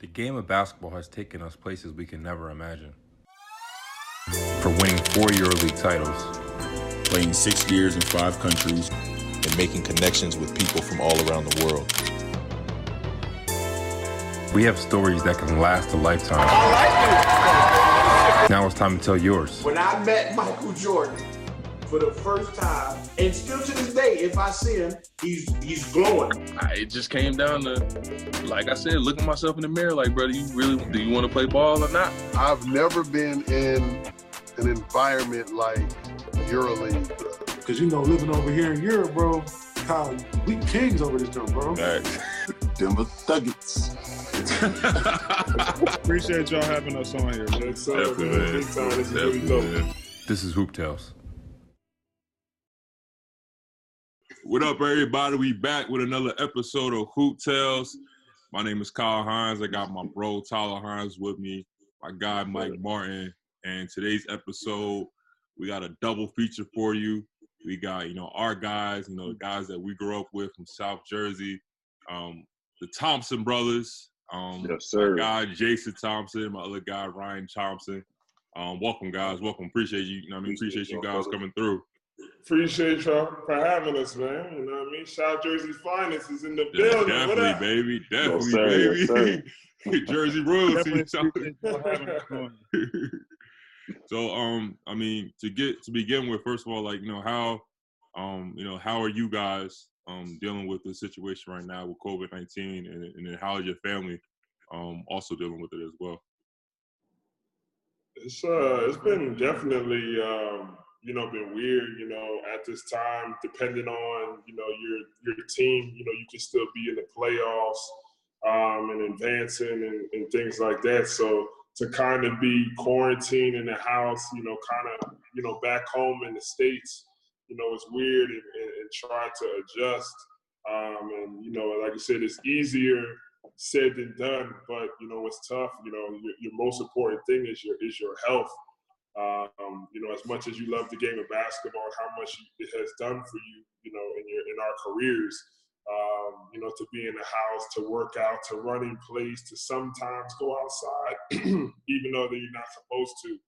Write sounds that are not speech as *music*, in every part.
The game of basketball has taken us places we can never imagine. For winning four EuroLeague titles, playing six years in five countries, and making connections with people from all around the world. we have stories that can last a lifetime. Now it's time to tell yours. When I met Michael Jordan for the first time, and still to this day, if I see him, he's he's glowing. It just came down to, like I said, looking myself in the mirror, like, brother, you really do you want to play ball or not? I've never been in an environment like EuroLeague. Cause you know, living over here in Europe, bro, how we kings over this joint, bro. *laughs* Denver Nuggets. *laughs* Appreciate y'all having us on here. man. Yes, Definitely, man. man. Time. This is really Definitely, dope. man. This is Hoop Tales. What up, everybody? We back with another episode of Hoop Tales. My name is Kyle Hines. I got my bro Tyler Hines with me, my guy Mike Martin. And today's episode, we got a double feature for you. We got, you know, our guys, you know, the guys that we grew up with from South Jersey, um, the Thompson brothers. Um, Yes, sir. My guy Jason Thompson, my other guy Ryan Thompson. Um, welcome, guys. Welcome. Appreciate you. you know what I mean, appreciate you guys coming through. Appreciate y'all for having us, man. You know what I mean? South Jersey's finest is in the Yeah, building. What definitely, up? baby. Definitely, sir, yes, baby. *laughs* Jersey royalty. Definitely appreciate y'all having us *laughs* on. so, um, I mean, to get to begin with, first of all, like, you know, how, um, you know, how are you guys um dealing with the situation right now with COVID nineteen, and, and then how is your family um also dealing with it as well? It's uh, it's been definitely um, you know, been weird. You know, at this time, depending on you know your your team, you know, you can still be in the playoffs um, and advancing and, and things like that. So to kind of be quarantined in the house, you know, kind of you know back home in the states, you know, it's weird and, and, and try to adjust. Um, and you know, like I said, it's easier said than done, but you know it's tough. You know, your, your most important thing is your is your health. Um, you know, as much as you love the game of basketball, how much it has done for you, you know, in your in our careers. Um, you know, to be in the house, to work out, to run in place, to sometimes go outside, *clears throat* even though that you're not supposed to.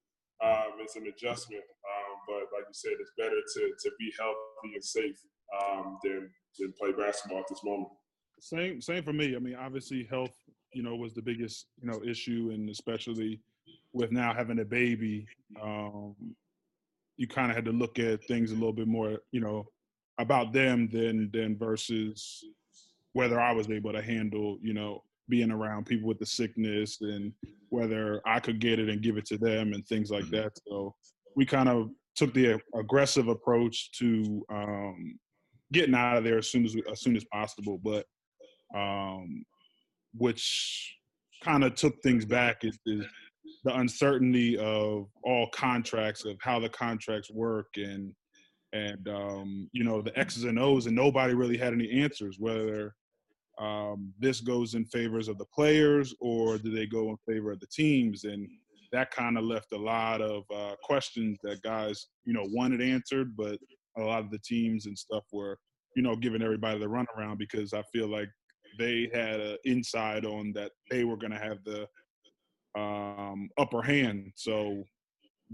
Um, it's an adjustment, um, but like you said, it's better to to be healthy and safe um, than than play basketball at this moment. Same, same for me. I mean, obviously, health, you know, was the biggest, you know, issue, and especially with now having a baby, um, you kind of had to look at things a little bit more, you know, about them than than versus whether I was able to handle, you know, being around people with the sickness and whether I could get it and give it to them and things like that. So we kind of took the aggressive approach to um, getting out of there as soon as as soon as possible, but um, which kind of took things back is, is the uncertainty of all contracts of how the contracts work and and um, you know the X's and O's and nobody really had any answers whether um, this goes in favors of the players or do they go in favor of the teams? And that kind of left a lot of uh, questions that guys you know wanted answered but a lot of the teams and stuff were you know giving everybody the runaround because I feel like they had an inside on that they were going to have the um, upper hand. So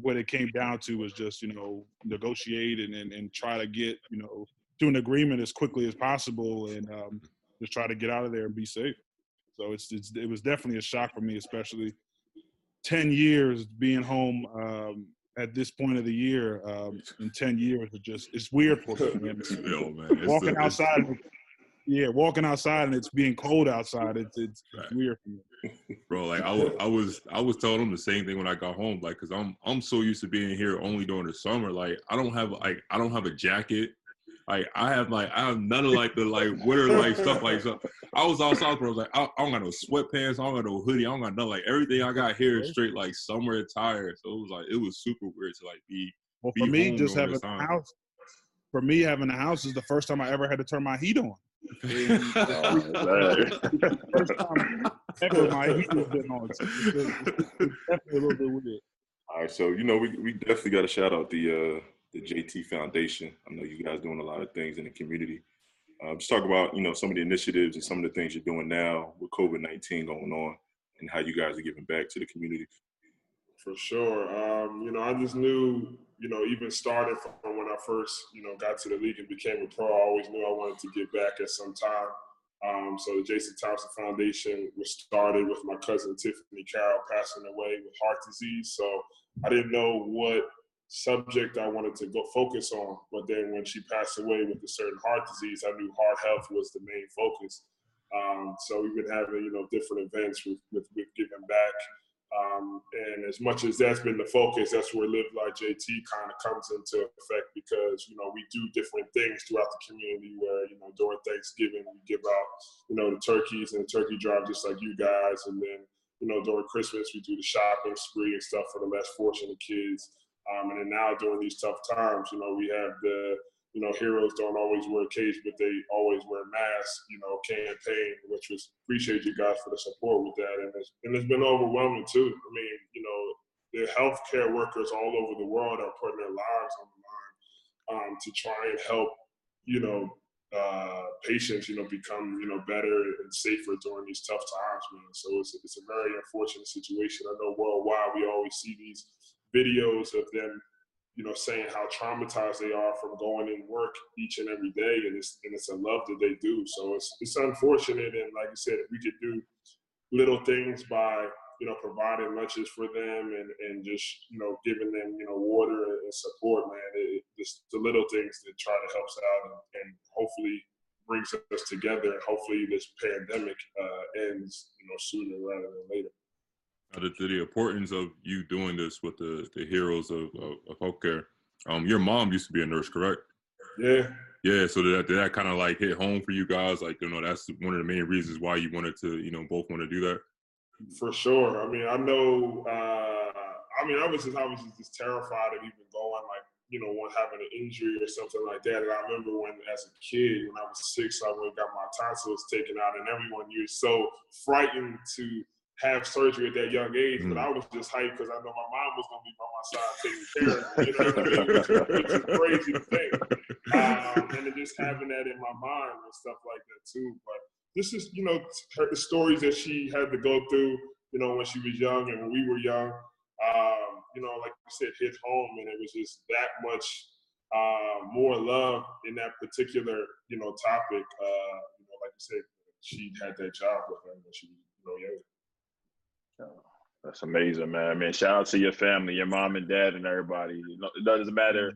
what it came down to was just you know negotiate and, and, and try to get you know to an agreement as quickly as possible and um, just try to get out of there and be safe. So it's, it's it was definitely a shock for me, especially ten years being home um, at this point of the year. Um, in ten years, it just it's weird for me. *laughs* Yo, man, walking the- outside, yeah, walking outside and it's being cold outside. It's it's, it's Right. weird for me. bro. Like I was, I was, I was telling them the same thing when I got home. Like, cause I'm, I'm so used to being here only during the summer. Like, I don't have, like, I don't have a jacket. Like, I have, like, I have none of like the like winter like stuff. Like, so I was outside, bro. I was like, I, I don't got no sweatpants. I don't got no hoodie. I don't got nothing. Like, everything I got here is straight like summer attire. So it was like, it was super weird to like be. Well, Be for me, just having a house, for me having a house is the first time I ever had to turn my heat on. First time ever my heat been on. So it's, it's- it's definitely a little bit weird. All right, so you know we we definitely got to shout out the uh the JT Foundation. I know you guys doing a lot of things in the community. Um, just talk about you know some of the initiatives and some of the things you're doing now with COVID nineteen going on, and how you guys are giving back to the community. For sure. Um, you know, I just knew, you know, even starting from when I first, you know, got to the league and became a pro, I always knew I wanted to give back at some time. Um, so the Jason Thompson Foundation was started with my cousin Tiffany Carroll passing away with heart disease. So I didn't know what subject I wanted to go focus on. But then when she passed away with a certain heart disease, I knew heart health was the main focus. Um, so we've been having, you know, different events with, with, with giving back. Um, and as much as that's been the focus, that's where Live Like JT kind of comes into effect because, you know, we do different things throughout the community where, you know, during Thanksgiving, we give out, you know, the turkeys and the turkey drive just like you guys. And then, you know, during Christmas, we do the shopping spree and stuff for the less fortunate kids. Um, and then now during these tough times, you know, we have the, you know, heroes don't always wear a capes, but they always wear masks, you know, campaign, which was appreciate you guys for the support with that. And it's, and it's been overwhelming too. I mean, you know, the healthcare workers all over the world are putting their lives on the line um, to try and help, you know, uh, patients, you know, become, you know, better and safer during these tough times, man. So it's, it's a very unfortunate situation. I know worldwide we always see these videos of them, you know, saying how traumatized they are from going in work each and every day, and it's and it's a love that they do. So it's it's unfortunate, and like you said, we could do little things by you know providing lunches for them and and just you know giving them you know water and support, man, it, just the little things that try to help us out and, and hopefully brings us together and hopefully this pandemic uh, ends you know sooner rather than later uh, the, the importance of you doing this with the, the heroes of, of, of healthcare. Um, your mom used to be a nurse, correct? Yeah. Yeah. So did that, did that kind of like hit home for you guys? Like, you know, that's one of the main reasons why you wanted to, you know, both want to do that. For sure. I mean, I know. Uh, I mean, I was just, I was just terrified of even going, like, you know, one having an injury or something like that. And I remember when, as a kid, when I was six, I went got my tonsils taken out, and everyone you're so frightened to have surgery at that young age, mm. but I was just hyped because I know my mom was gonna be by my side taking care of me. You know what I mean? Which is crazy to think. Um, and then just having that in my mind and stuff like that too. But this is, you know, her, the stories that she had to go through, you know, when she was young and when we were young. Um, you know, like you said, hit home, and it was just that much uh, more love in that particular, you know, topic. Uh, you know, like you said, she had that job with her when she was, you know, younger. That's amazing, man. I mean, shout out to your family, your mom and dad, and everybody. It doesn't matter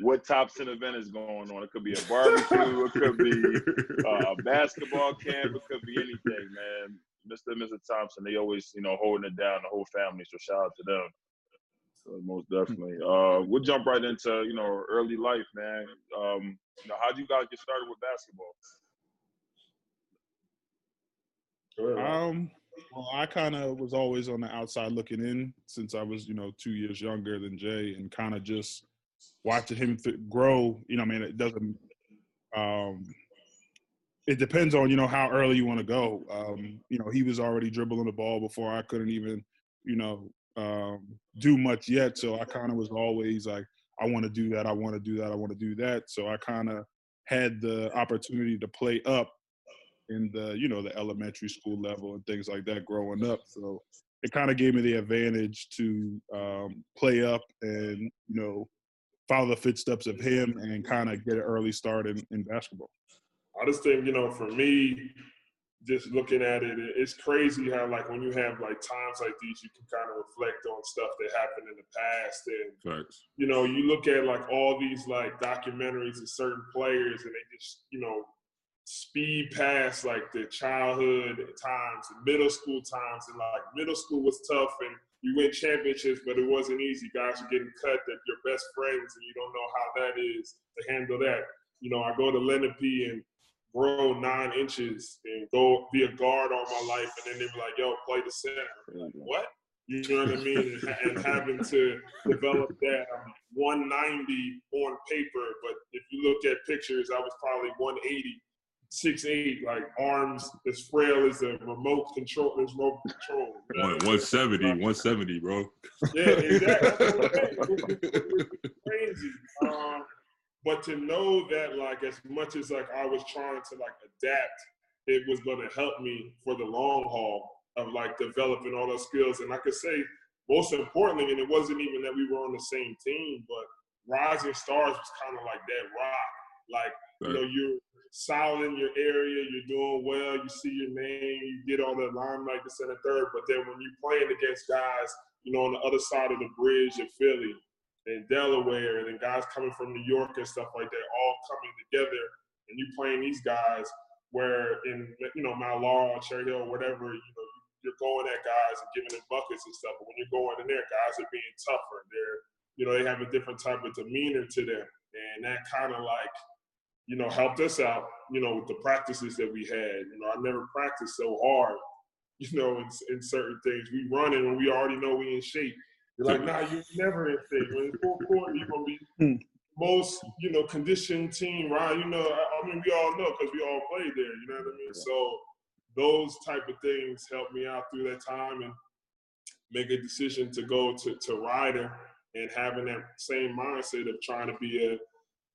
what Thompson event is going on. It could be a barbecue, it could be uh, a basketball camp, it could be anything, man. Mr. and Mrs. Thompson, they always, you know, holding it down, the whole family. So shout out to them. So most definitely. Uh, we'll jump right into, you know, early life, man. Um, you know, how did you guys get started with basketball? Um, well, I kind of was always on the outside looking in since I was, you know, two years younger than Jay, and kind of just watching him th- grow. You know, I mean, it doesn't. Um, it depends on you know how early you want to go. Um, you know, he was already dribbling the ball before I couldn't even, you know, um, do much yet. So I kind of was always like, I want to do that. I want to do that. I want to do that. So I kind of had the opportunity to play up in the you know the elementary school level and things like that growing up. So it kind of gave me the advantage to um, play up and you know follow the footsteps of him and kind of get an early start in, in basketball. I just think you know for me, just looking at it, it's crazy how like when you have like times like these, you can kind of reflect on stuff that happened in the past, and Thanks. you know you look at like all these like documentaries of certain players, and they just you know speed past like the childhood times and middle school times and like middle school was tough and you win championships but it wasn't easy guys are getting cut that your best friends and you don't know how that is to handle that you know i go to lenape and grow nine inches and go be a guard all my life and then they be like yo play the center like, what you know what I mean? And, and, having to develop that. I'm 190 on paper, but if you look at pictures, I was probably 180 six eight, like arms as frail as a remote control, as remote control. You know? 170, 170, bro. Yeah, exactly. *laughs* crazy. Um, but to know that like as much as like I was trying to like adapt, it was going to help me for the long haul of like developing all those skills. And I could say most importantly, and it wasn't even that we were on the same team, but Rising Stars was kind of like that rock. Like you know, you're solid in your area, you're doing well, you see your name, you get all the limelight, the center third. But then when you're playing against guys, you know, on the other side of the bridge in Philly and Delaware, and then guys coming from New York and stuff like that, all coming together, and you playing these guys where in you know Mount Laurel, Cherry Hill, whatever, you know, you're going at guys and giving them buckets and stuff. But when you're going in there, guys are being tougher. They're you know, they have a different type of demeanor to them. And that kind of like you know, helped us out, you know, with the practices that we had. You know, I never practiced so hard, *laughs* you know, in, in certain things. We running when we already know we in shape. You're like, nah, you're never in shape. When it's full court, you're gonna be Hmm. most, you know, conditioned team, right? You know, I, I mean, we all know because we all played there. You know what I mean? So those type of things helped me out through that time and make a decision to go to to Rider and having that same mindset of trying to be a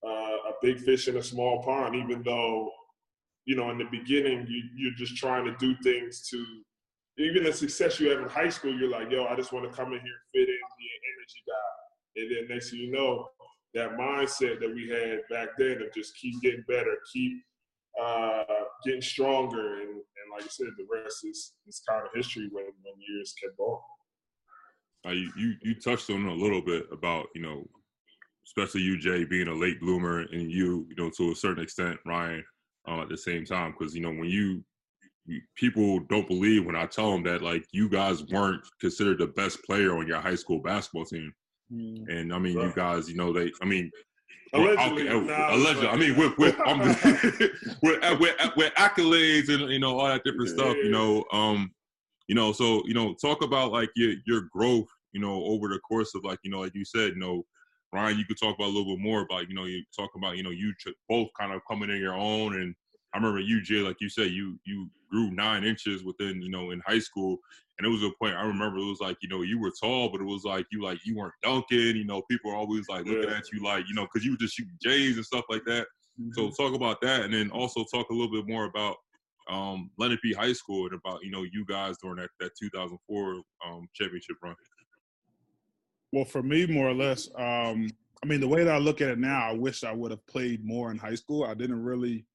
uh, a big fish in a small pond, even though, you know, in the beginning, you, you're just trying to do things to, even the success you have in high school, you're like, yo, I just want to come in here, fit in, be an energy guy. And then next thing you know, that mindset that we had back then of just keep getting better, keep uh, getting stronger. And, and like I said, the rest is, is kind of history when, when years kept going. Uh, you, you touched on a little bit about you know, especially you Jay being a late bloomer, and you you know to a certain extent Ryan uh, at the same time because you know when you, you people don't believe when I tell them that like you guys weren't considered the best player on your high school basketball team, and I mean you guys you know they I mean. well, Allegedly, okay, nah, allegedly. I mean, with with, um, with, with with accolades and you know all that different stuff. You know, um, you know, so you know, talk about like your your growth. You know, over the course of like you know, like you said, you know, Ryan, you could talk about a little bit more about you know, you talk about you know, you both kind of coming in your own. And I remember you, Jay, like you said, you you grew nine inches within you know in high school, and it was a point I remember it was like you know you were tall, but it was like you like you weren't dunking. You know, people are always like looking Yeah. at you like you know because you were just shooting J's and stuff like that. So talk about that, and then also talk a little bit more about um, Lenape High School and about you know you guys during that that 2004 um, championship run. Well, for me, more or less, um, I mean, the way that I look at it now, I wish I would have played more in high school. I didn't really,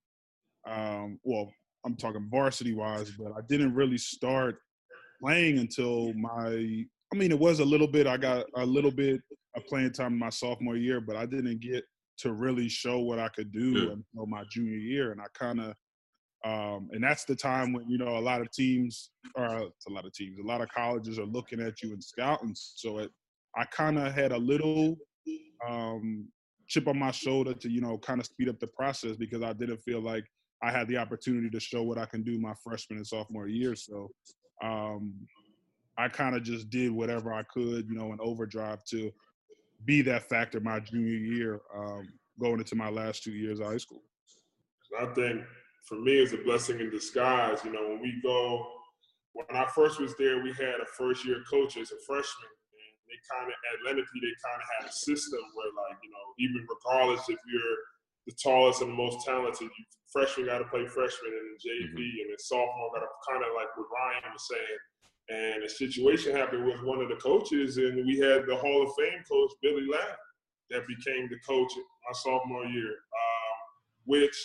um, well, I'm talking varsity wise, but I didn't really start playing until my, I mean, it was a little bit, I got a little bit of playing time in my sophomore year, but I didn't get to really show what I could do Yeah. until my junior year. And I kind of, um, and that's the time when, you know, a lot of teams, or it's a lot of teams, a lot of colleges are looking at you and scouting. So it, I kind of had a little um, chip on my shoulder to you know kind of speed up the process because I didn't feel like I had the opportunity to show what I can do my freshman and sophomore year. So um, I kind of just did whatever I could, you know, in overdrive to be that factor my junior year, um, going into my last two years of high school. I think for me, it's a blessing in disguise. You know, when we go, when I first was there, we had a first year coach as a freshman. They kind of, at Lenape they kind of had a system where, like, you know, even regardless if you're the tallest and the most talented, you freshman got to play freshman and then JV, and then sophomore got to kind of like what Ryan was saying. And a situation happened with one of the coaches, and we had the Hall of Fame coach, Billy Lamb, that became the coach my sophomore year, um, which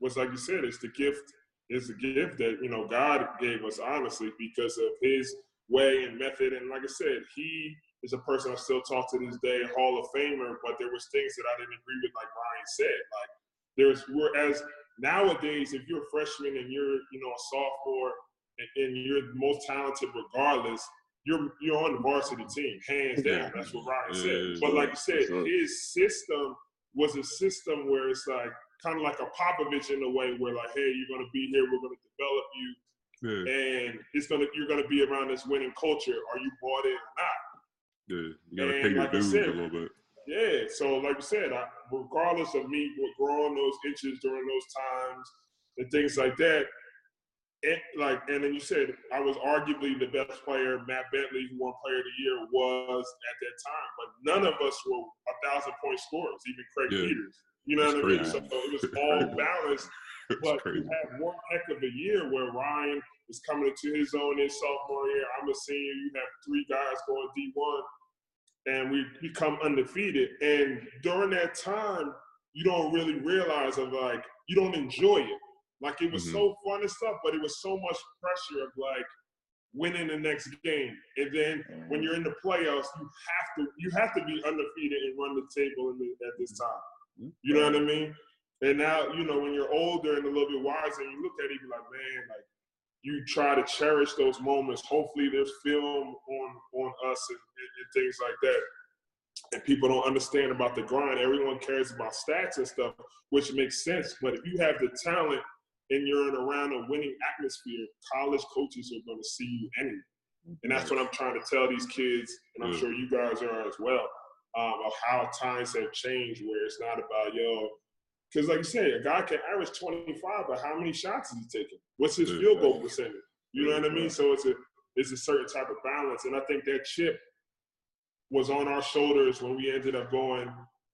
was like you said, it's the gift. It's the gift that you know God gave us, honestly, because of His way and method. And like I said, He is a person I still talk to this day, Hall of Famer. But there was things that I didn't agree with, like Ryan said. Like there's whereas nowadays, if you're a freshman and you're you know a sophomore and, and you're the most talented, regardless, you're you're on the varsity team, hands down. That's what Ryan said. Yeah. But like you said, Sure. his system was a system where it's like kind of like a Popovich in a way, where like, hey, you're gonna be here, we're gonna develop you, Yeah, and it's gonna you're gonna be around this winning culture. Are you bought in or not? Yeah. You gotta And pay your like I dues said- a little bit. Yeah. So like you said, I, regardless of me growing those inches during those times and things like that, it, like and then you said I was arguably the best player. Matt Bentley, who won Player of the Year, was at that time, but none of us were a thousand point scorers. Even Craig Yeah. Peters. You know what I mean? So it was *laughs* all balanced. *laughs* But crazy. you had one heck of a year where Ryan is coming into his own in sophomore year. I'm a senior. You have three guys going D1, and we become undefeated. And during that time, you don't really realize of like you don't enjoy it. Like it was Mhm. so fun and stuff, but it was so much pressure of like winning the next game. And then when you're in the playoffs, you have to you have to be undefeated and run the table in the, at this time. You know what I mean? And now, you know, when you're older and a little bit wiser, and you look at it, you're like, man, like you try to cherish those moments. Hopefully, there's film on on us and, and, and things like that. And people don't understand about the grind. Everyone cares about stats and stuff, which makes sense. But if you have the talent and you're in around a winning atmosphere, college coaches are going to see you anyway. And that's what I'm trying to tell these kids, and I'm sure you guys are as well, um, of how times have changed where it's not about, yo, because like you say, a guy can average 25, but how many shots is he taking? What's his field goal percentage? You know what I mean? So it's a it's a certain type of balance. And I think that chip was on our shoulders when we ended up going,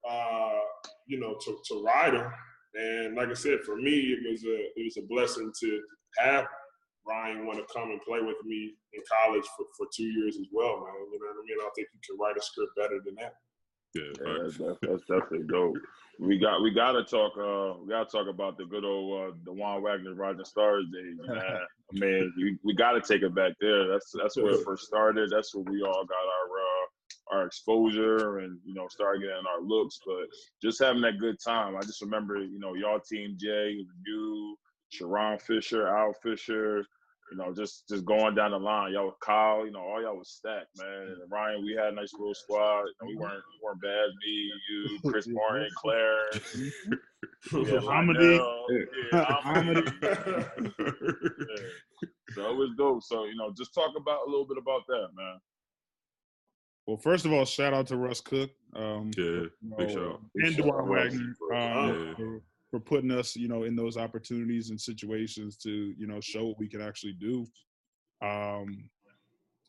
uh, you know, to, to Rider. And like I said, for me, it was a it was a blessing to have Ryan want to come and play with me in college for, for two years as well, man. You know what I mean? I don't think you can write a script better than that. Yeah, Yeah, that's, that's, that's definitely dope. We got we gotta talk uh we gotta talk about the good old uh the Juan Wagner Roger Stars days, man. *laughs* I mean, we, we gotta take it back there. That's that's where it first started. That's where we all got our uh our exposure and you know started getting our looks. But just having that good time. I just remember, you know, y'all team Jay, you, Charron Fisher, Al Fisher, you know, just just going down the line. Y'all with Kyle, you know, all y'all was stacked, man. And Ryan, we had a nice little squad. You know, we weren't we weren't bad. Me, you, Chris *laughs* Martin, Claire, *laughs* yeah, Hamidi. Yeah, *laughs* Hamidi. Yeah. So it was dope. So, you know, just talk about a little bit about that, man. Well, first of all, shout out to Russ Cook. Um, Yeah, you big know, shout out. And Big shout Dwayne out, Wagner um, Yeah. For, putting us, you know, in those opportunities and situations to, you know, show what we can actually do. Um,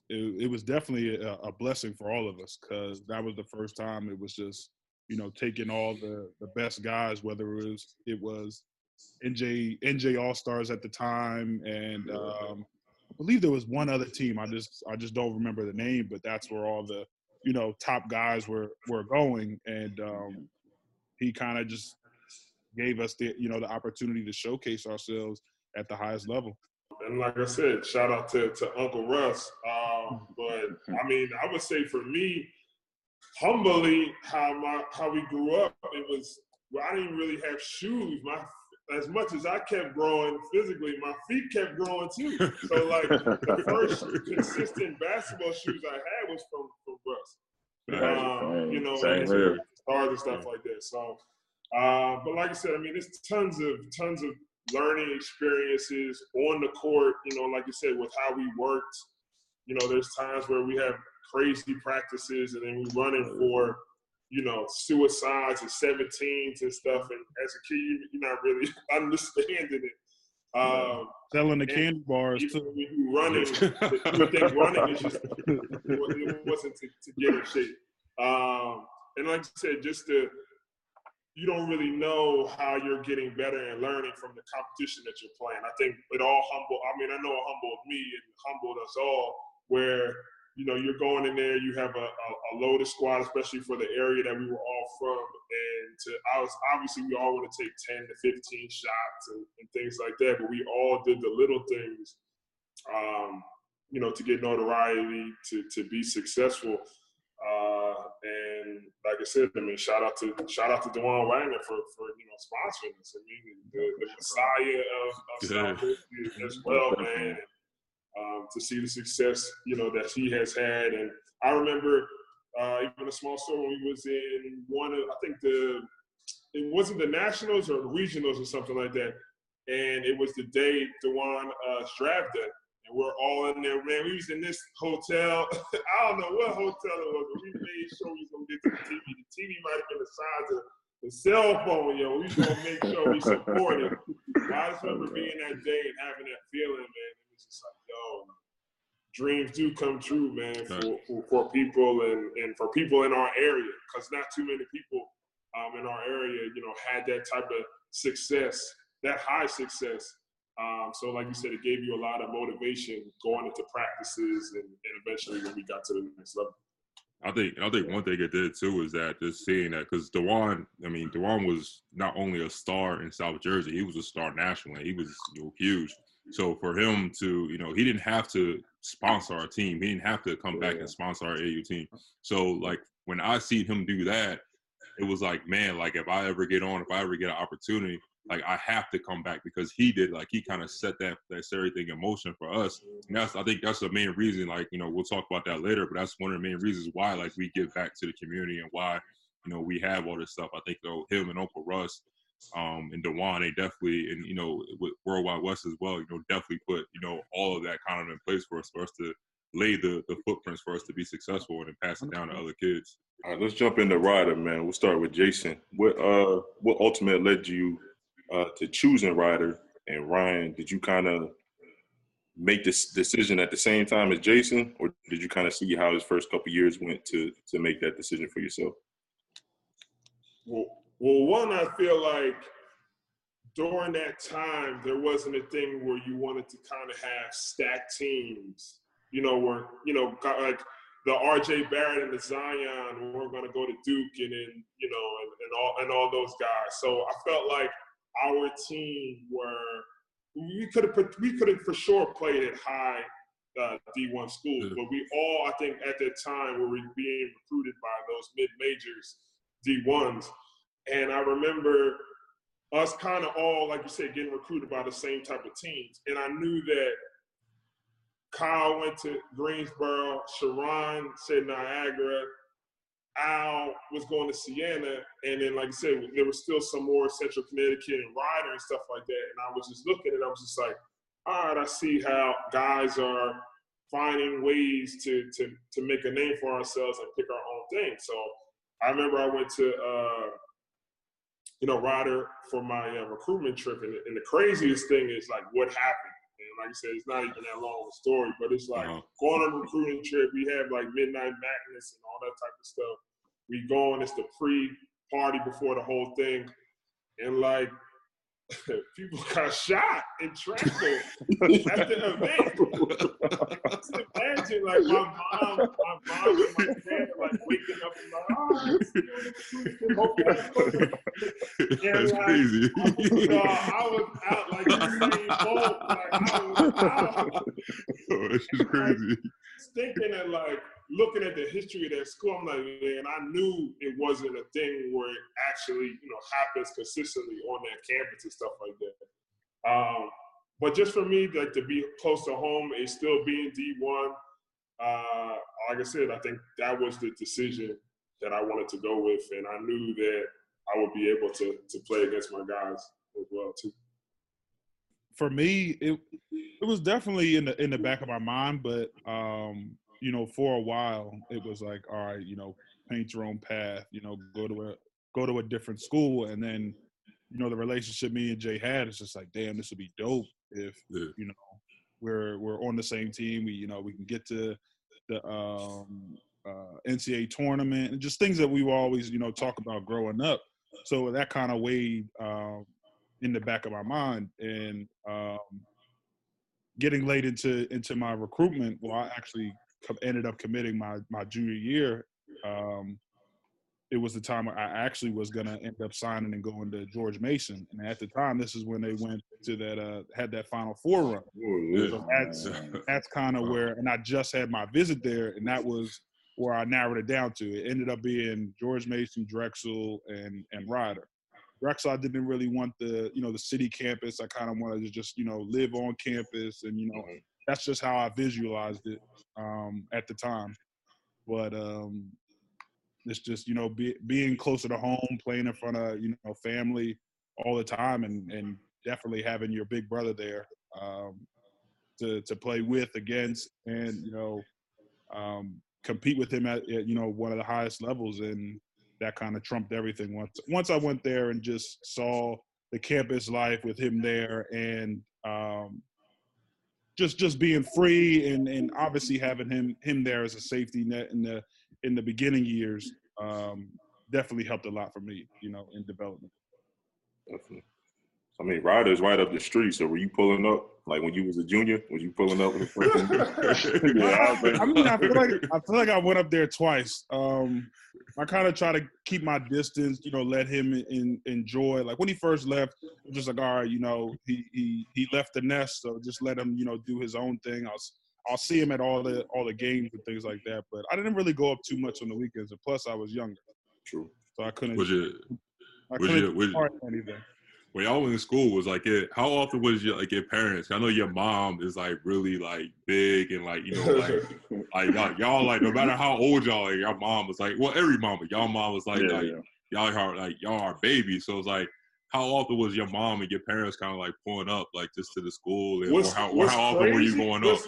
it, it was definitely a, a blessing for all of us because that was the first time it was just, you know, taking all the the best guys, whether it was it was NJ NJ All Stars at the time, and um, I believe there was one other team. I just I just don't remember the name, but that's where all the you know top guys were were going, and um, he kind of just gave us the you know the opportunity to showcase ourselves at the highest level. And like I said, shout out to, to Uncle Russ. Um, *laughs* but I mean, I would say for me, humbly, how my how we grew up, it was well, I didn't really have shoes. My as much as I kept growing physically, my feet kept growing too. So like the *laughs* first consistent basketball shoes I had was from from Russ. Um, you know, Same and here. stars and stuff like that. So, uh, but like I said, I mean, there's tons of tons of learning experiences on the court. You know, like you said, with how we worked. You know, there's times where we have crazy practices, and then we're running for, you know, suicides and 17s and stuff. And as a kid, you- you're not really *laughs* understanding it. Um, Selling the candy bars even too. when you running, you would think running is just it wasn't to, to get in shape. Um, and like I said, just to you don't really know how you're getting better and learning from the competition that you're playing. I think it all humble. I mean, I know it humbled me and humbled us all. Where you know you're going in there, you have a, a, a loaded squad, especially for the area that we were all from, and to I was obviously we all want to take ten to fifteen shots and, and things like that, but we all did the little things um, you know, to get notoriety, to to be successful. Uh, and like I said, I mean, shout out to shout out to Dajuan Wagner for for you know sponsoring us. I mean, the, the messiah of, of Yeah. As well, man. Um, to see the success you know that he has had, and I remember uh, even a small story when we was in one of I think the it wasn't the nationals or the regionals or something like that, and it was the day Dajuan uh, draft day and we're all in there, man. We was in this hotel. *laughs* I don't know what hotel it was, but we made sure we was gonna get to the TV. The TV might have been the size of the cell phone, yo. We was gonna make sure we supported. *laughs* I just remember being that day and having that feeling, man. It was just like, yo, dreams do come true, man, for, for, for people and, and for people in our area, because not too many people um, in our area, you know, had that type of success, that high success. Um, so, like you said, it gave you a lot of motivation going into practices and, and eventually when we got to the next level. I think I think one thing it did too is that just seeing that because Dajuan, I mean, Dajuan was not only a star in South Jersey, he was a star nationally. He was you know, huge. So for him to, you know, he didn't have to sponsor our team. He didn't have to come back and sponsor our AU team. So like when I see him do that, it was like, man, like if I ever get on, if I ever get an opportunity, like I have to come back because he did. Like he kind of set that that very thing in motion for us. And that's I think that's the main reason. Like you know we'll talk about that later, but that's one of the main reasons why like we give back to the community and why you know we have all this stuff. I think though him and Uncle Russ um, and Dajuan, they definitely, and you know, with Worldwide West as well, you know, definitely put you know all of that kind of in place for us, for us to lay the the footprints for us to be successful and then pass it down to other kids. All right, let's jump into Rider, man. We'll start with Jason. What uh, what ultimately led you uh, to choosing Rider and Ryan? Did you kind of make this decision at the same time as Jason, or did you kind of see how his first couple years went to to make that decision for yourself? Well, well, one, I feel like during that time, there wasn't a thing where you wanted to kind of have stacked teams, you know, where, you know, like the RJ Barrett and the Zion were going to go to Duke and then, you know, and, and, all, and all those guys. So I felt like our team were, we could have, we could have for sure played at high uh, D1 schools, but we all, I think, at that time were being recruited by those mid majors D1s. And I remember us kind of all, like you said, getting recruited by the same type of teams. And I knew that Kyle went to Greensboro, Charron said Niagara, Al was going to Siena, and then, like I said, there was still some more Central Connecticut and Rider and stuff like that. And I was just looking and I was just like, all right, I see how guys are finding ways to to to make a name for ourselves and pick our own thing. So I remember I went to uh, you know, Rider for my uh, recruitment trip. And, and, the craziest thing is like what happened. And like I said, it's not even that long of a story, but it's like uh-huh. going on a recruiting trip. We have like midnight madness and all that type of stuff. We go on, it's the pre party before the whole thing. And like *laughs* people *laughs* got shot and trampled at the event. Just imagine, like my mom, my mom and my dad, like waking up and like, oh, That's like, crazy. I was, uh, I was out like Usain Bolt, like I was out. *laughs* Oh, that's just crazy. Thinking and like looking at the history of that school, I'm like, man, I knew it wasn't a thing where it actually, you know, happens consistently on that campus and stuff like that. Um, but just for me, like to be close to home and still being D1, uh, like I said, I think that was the decision that I wanted to go with, and I knew that I would be able to to play against my guys as well too. For me, it it was definitely in the in the back of my mind, but um, you know, for a while, it was like, all right, you know, paint your own path. You know, go to a go to a different school, and then, you know, the relationship me and Jay had is just like, damn, this would be dope if yeah. you know we're we're on the same team. We you know we can get to the um, uh, NCAA tournament and just things that we always you know talk about growing up. So that kind of weighed um, in the back of my mind, and um, getting late into into my recruitment, well, I actually ended up committing my my junior year, um, it was the time I actually was gonna end up signing and going to George Mason. And at the time, this is when they went to that uh, had that Final Four run. Oh, so that's that's kind of where, and I just had my visit there, and that was where I narrowed it down to. It ended up being George Mason, Drexel, and and Rider. Drexel, I didn't really want the you know the city campus. I kind of wanted to just you know live on campus and you know mm-hmm that's just how I visualized it um, at the time. But um, it's just you know be, being closer to home, playing in front of you know family all the time, and and definitely having your big brother there um, to to play with, against, and you know um, compete with him at, at you know one of the highest levels, and that kind of trumped everything. Once once I went there and just saw the campus life with him there, and um, just just being free and and obviously having him him there as a safety net in the in the beginning years. Um, definitely helped a lot for me, you know, in development. Definitely. I mean, Rider's right up the street. So were you pulling up like when you was a junior? Was you pulling up? *laughs* *laughs* Yeah, I mean, I feel like I feel like I went up there twice. Um, I kind of try to keep my distance, you know, let him in, enjoy. Like when he first left, I'm just like, all right, you know, he he he left the nest, so just let him, you know, do his own thing. I'll I'll see him at all the all the games and things like that. But I didn't really go up too much on the weekends, and plus I was younger. True. So I couldn't. Was it? I was couldn't your- was- start anything. When y'all was in school was like it how often was your like your parents i know your mom is like really like big and like you know like *laughs* like y'all, y'all like no matter how old y'all are your mom was like well every mom but y'all mom was like, Yeah, like yeah. y'all are like y'all are babies so it's like how often was your mom and your parents kind of like pulling up like just to the school and or What's, how, or how often were you crazy- going up what's,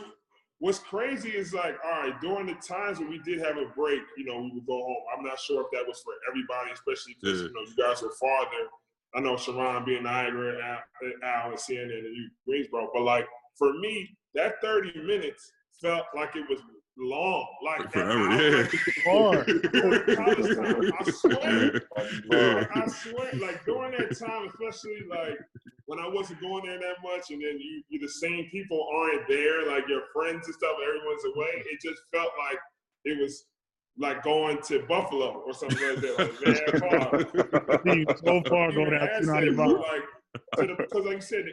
what's crazy is like, all right, during the times when we did have a break, you know, we would go home. I'm not sure if that was for everybody, especially because Yeah. you know you guys were farther. I know Charron being Niagara, Al, Al and Siena, and you Greensboro, but like for me, that 30 minutes felt like it was long, like that Forever, hour- Hard. during. I swear. Yeah. Like, I swear, like during that time, especially like when I wasn't going there that much, and then you, you the same people aren't there, like your friends and stuff, everyone's away. It just felt like it was like going to Buffalo or something like that. Like, man, far. Seems so far Even going out assets, 295. like, to the, because like you said,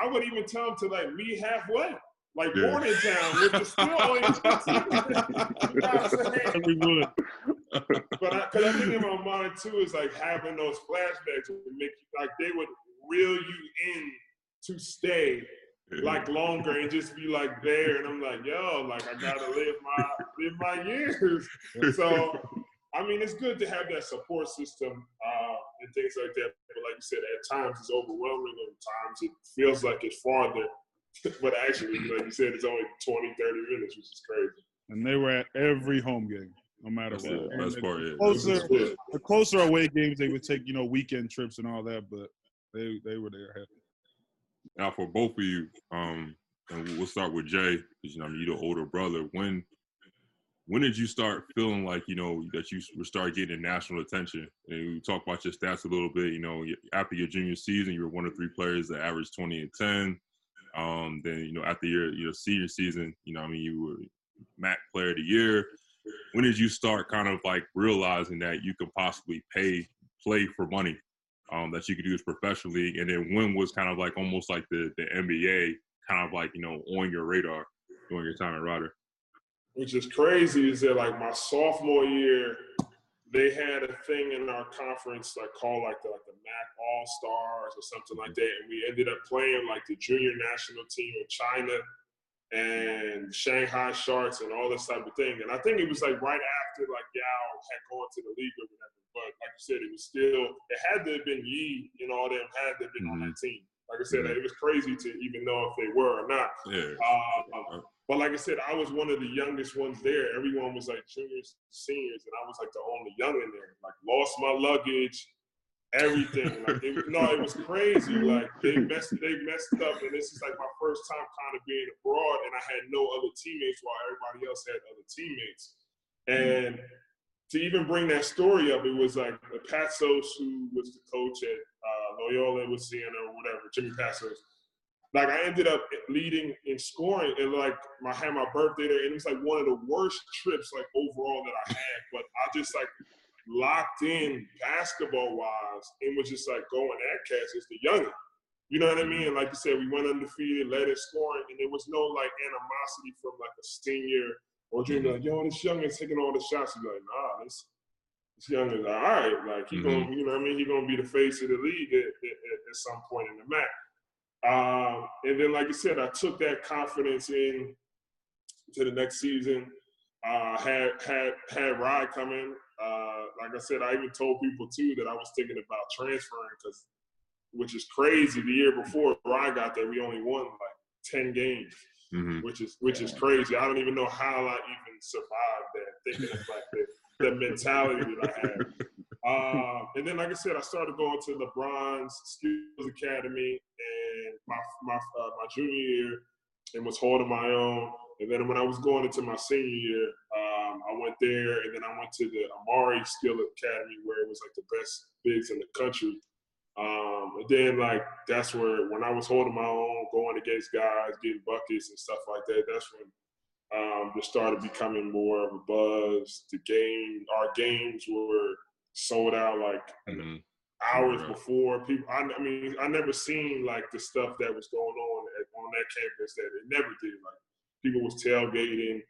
I would even tell them to like meet halfway. Like Yeah. Bordentown, which is still only 15 You know what I'm saying? We would. But I, cause I think in my mind too is like having those flashbacks would make you like they would reel you in to stay like longer and just be like there. And I'm like, yo, like I gotta live my live my years. *laughs* So I mean, it's good to have that support system uh, and things like that. But like you said, at times it's overwhelming, at times it feels like it's farther. *laughs* but actually, like you said, it's only 20, 30 minutes, which is crazy. And they were at every home game, no matter That's what. the part, the yeah. Closer, Yeah. the closer away games, they would take you know weekend trips and all that, but they they were there. Now, for both of you, um, and we'll start with Jay, because you know, you're the older brother. When when did you start feeling like you know that you would start getting national attention? And we talk about your stats a little bit. You know, after your junior season, you were one of three players that averaged 20 and 10. Um, then you know, after your your senior season, you know, I mean, you were MAAC Player of the Year. When did you start kind of like realizing that you could possibly pay play for money? Um, that you could use professionally? And then when was kind of like almost like the, the NBA kind of like, you know, on your radar during your time at Rider. which is crazy is that like my sophomore year, they had a thing in our conference like called like the like the MAAC All Stars or something like that, and we ended up playing like the junior national team of China and Shanghai Sharks and all this type of thing. And I think it was like right after like Yao had gone to the league or whatever. But like you said, it was still it had to have been Yi and all them had to have been on that team. Like I said, it was crazy to even know if they were or not. Yeah. Um, but like I said, I was one of the youngest ones there. Everyone was like juniors, seniors, and I was like the only young in there. Like lost my luggage, everything. Like no, it was crazy. Like they messed, they messed up, and this is like my first time kind of being abroad, and I had no other teammates while everybody else had other teammates. And to even bring that story up, it was like Patsos, who was the coach at uh, Loyola Louisiana or whatever, Jimmy Patsos. Like I ended up leading in scoring, and like my had my birthday there, and it was like one of the worst trips like overall that I had. But I just like locked in basketball wise, and was just like going at cats as the youngin. You know what I mean? Like you said, we went undefeated, led in scoring, and there was no like animosity from like a senior or junior. Like, yo, this youngin's taking all the shots. You be like, nah, this this youngin's all right. Like he gonna, you know what I mean? He gonna be the face of the league at, at, at- some point in the match. Um, and then, like I said, I took that confidence in to the next season. Uh, had had had Rye come in. Uh, like I said, I even told people too that I was thinking about transferring because, which is crazy. The year before I got there, we only won like ten games, Mm-hmm. which is which is crazy. I don't even know how I even survived that. Thinking of like the, the mentality that I had. *laughs* Um, and then, like I said, I started going to LeBron's Skills Academy, and my my uh, my junior year, and was holding my own. And then when I was going into my senior year, Um, I went there, and then I went to the Amari Skill Academy, where it was like the best bigs in the country. Um, and then like that's where when I was holding my own, going against guys, getting buckets and stuff like that. That's when um, it started becoming more of a buzz. The game, our games were sold out like Mhm. hours Right. before people. I, I mean, I never seen like the stuff that was going on at, on that campus that it never did. Like people was tailgating,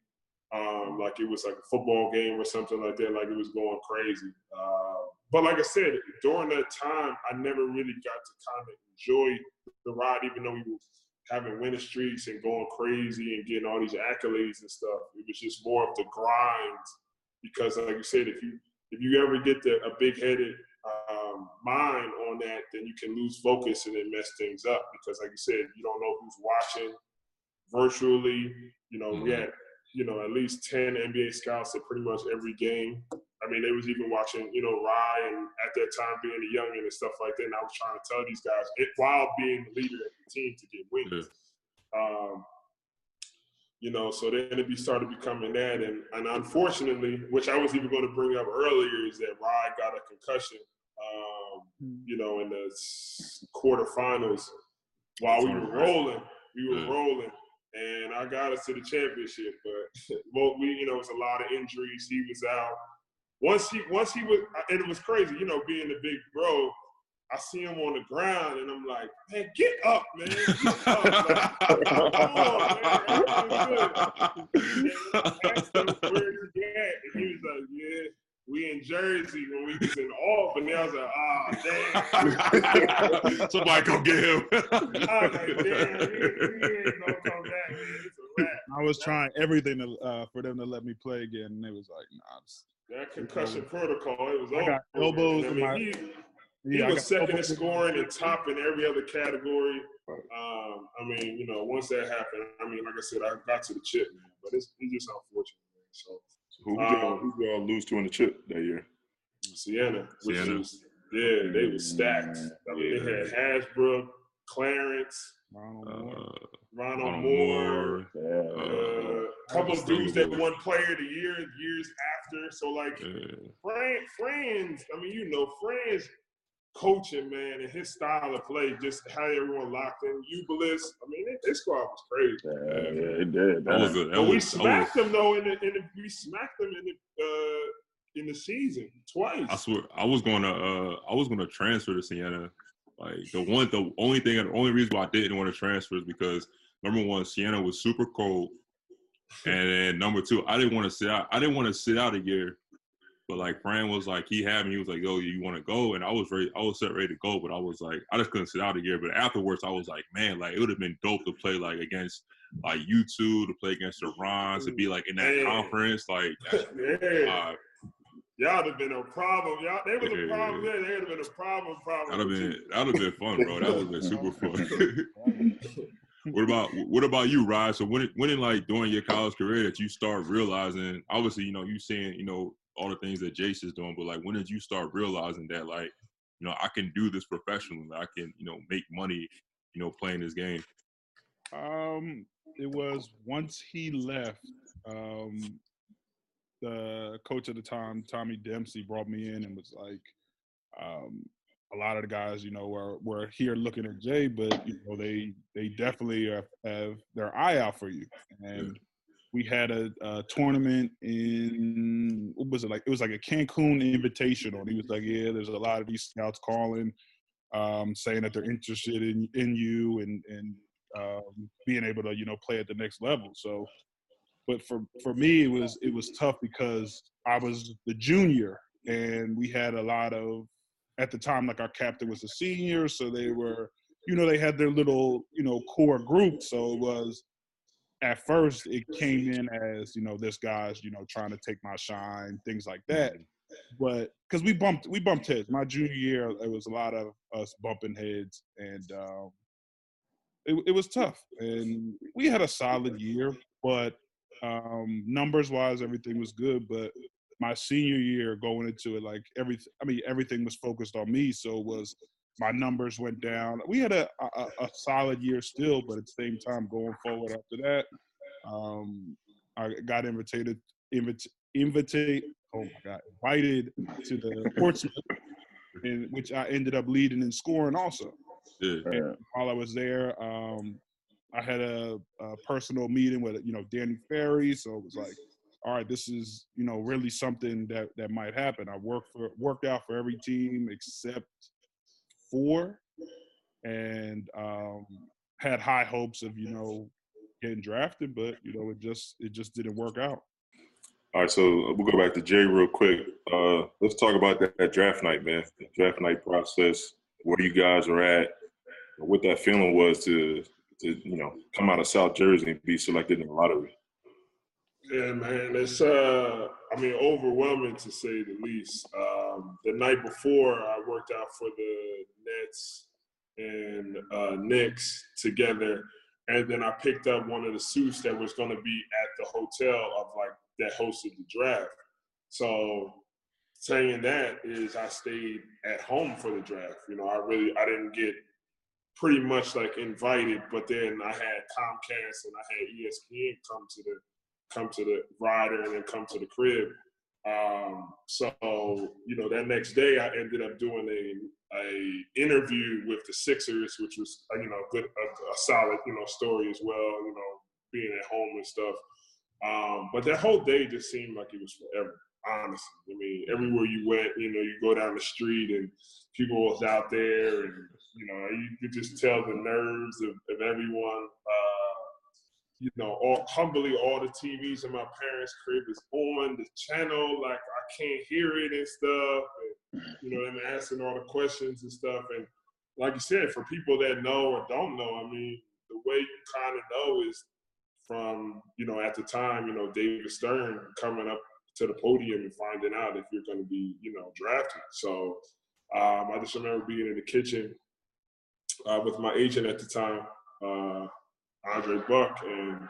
um, like it was like a football game or something like that. Like it was going crazy. Uh, but like I said, during that time, I never really got to kind of enjoy the ride, even though we were having winning streaks and going crazy and getting all these accolades and stuff. It was just more of the grind because, like you said, if you if you ever get the, a big headed um, mind on that, then you can lose focus and then mess things up because, like you said, you don't know who's watching virtually. You know, we Mhm. had you know at least ten NBA scouts at pretty much every game. I mean, they was even watching, you know, Rye and at that time being a youngin and stuff like that. And I was trying to tell these guys it, while being the leader of the team to get wins. Um, you know, so then it be started becoming that, and and unfortunately, which I was even going to bring up earlier, is that Rye got a concussion. Um, you know, in the quarterfinals, while we were rolling, we were rolling, and I got us to the championship. But *laughs* well, we, you know, it was a lot of injuries. He was out. Once he, once he was, and it was crazy. You know, being the big bro, I see him on the ground, and I'm like, man, get up, man. Get up. Like, come on, man. Good. And he was like, yeah, we in Jersey when we was in Albany. I was like, ah, damn. *laughs* Somebody go get him. I was like, damn, he, he ain't gonna come back, man. It's a wrap. I was trying everything to, uh, for them to let me play again, and it was like, nah. it's- That concussion protocol, it was I got over. elbows I in mean, my- he, Yeah, he I was second in elbows in my- scoring and *laughs* top in every other category. Um, I mean, you know, once that happened, I mean, like I said, I got to the chip, man. But it's, it's just unfortunate, man. So Who y'all, Um, who y'all lose to in the chip that year? Siena, which Siena. was yeah, they were stacked. I mean, they had Hasbrouck, Clarence, Ronald Uh, Moore. Ronald, Ronald Moore. Moore. Yeah. Uh, a couple of dudes that won Player of the Year years after. So like, yeah. Fran, Fran's, I mean, you know, Fran's coaching, man, and his style of play, just how everyone locked in. Ubiles, I mean, it, this squad was crazy. Yeah, yeah, it did. That was a, that But we was, that smacked was, them though in the, in the we smacked them in the uh in the season twice. I swear, I was gonna, uh, I was gonna transfer to Siena. Like the one, the only thing, the only reason why I didn't want to transfer is because number one, Siena was super cold, and then number two, I didn't want to sit out. I didn't want to sit out a year. But like Fran was like, he had me. He was like, "Yo, you want to go?" And I was ready. I was set ready to go, but I was like, I just couldn't sit out a year. But afterwards, I was like, man, like it would have been dope to play like against like you two, to play against the Rons, to be like in that Man. conference. Like, *laughs* yeah. uh, Y'all would have been a problem. Y'all, they was a Yeah. problem. Yeah, they would have been a problem. Problem. That'd have been that'd have been fun, bro. That would have been super fun. *laughs* *laughs* what about what about you, Rod? So when it, when in like during your college career that you start realizing, obviously, you know, you seeing, you know, all the things that Jace is doing, but like when did you start realizing that like, you know, I can do this professionally. I can, you know, make money, you know, playing this game. Um, it was once he left. Um, the coach at the time, Tommy Dempsey, brought me in and was like, um, a lot of the guys, you know, were were here looking at Jay, but you know, they they definitely have, have their eye out for you. And we had a, a tournament in what was it like? It was like a Cancun Invitational. And he was like, "Yeah, there's a lot of these scouts calling, um, saying that they're interested in in you and and um, being able to you know play at the next level." So, but for for me, it was it was tough because I was the junior, and we had a lot of at the time like our captain was a senior, so they were you know they had their little you know core group. So it was at first it came in as you know this guy's you know trying to take my shine things like that. But because we bumped we bumped heads. My junior year it was a lot of us bumping heads and um it, it was tough. And we had a solid year but um numbers wise everything was good. But my senior year going into it like everything i mean everything was focused on me. So it was my numbers went down. We had a, a, a solid year still, but at the same time, going forward after that, um, I got invited invit, invited. Oh my God, invited to the Portsmouth, in which I ended up leading and scoring also. Yeah. And while I was there, um, I had a, a personal meeting with you know Danny Ferry, so it was like, all right, this is you know really something that that might happen. I worked for worked out for every team except four, and um, had high hopes of you know getting drafted, but you know it just it just didn't work out. All right, so we'll go back to Jay real quick. Uh, let's talk about that, that draft night, man. The draft night process, where you guys were at, what that feeling was to, to you know, come out of South Jersey and be selected in the lottery. Yeah, man, it's uh, I mean, overwhelming to say the least. Um, the night before, I worked out for the Nets and uh, Knicks together, and then I picked up one of the suits that was going to be at the hotel of like that hosted the draft. So saying that is I stayed at home for the draft. You know, I really I didn't get pretty much like invited, but then I had Comcast and I had ESPN come to the come to the Rider and then come to the crib. Um, so you know that next day I ended up doing a a interview with the Sixers, which was uh, you know good a, a solid you know story as well. You know being at home and stuff. Um, but that whole day just seemed like it was forever. Honestly, I mean, everywhere you went, you know, you go down the street and people was out there, and you know, you could just tell the nerves of, of everyone. Uh, you know, all, humbly, all the TVs in my parents' crib is on the channel. Like I can't hear it and stuff. And, you know, them asking all the questions and stuff. And like you said, for people that know or don't know, I mean, the way you kind of know is from you know at the time you know David Stern coming up to the podium and finding out if you're going to be you know drafted. So um, I just remember being in the kitchen uh, with my agent at the time, uh, Andre Buck, and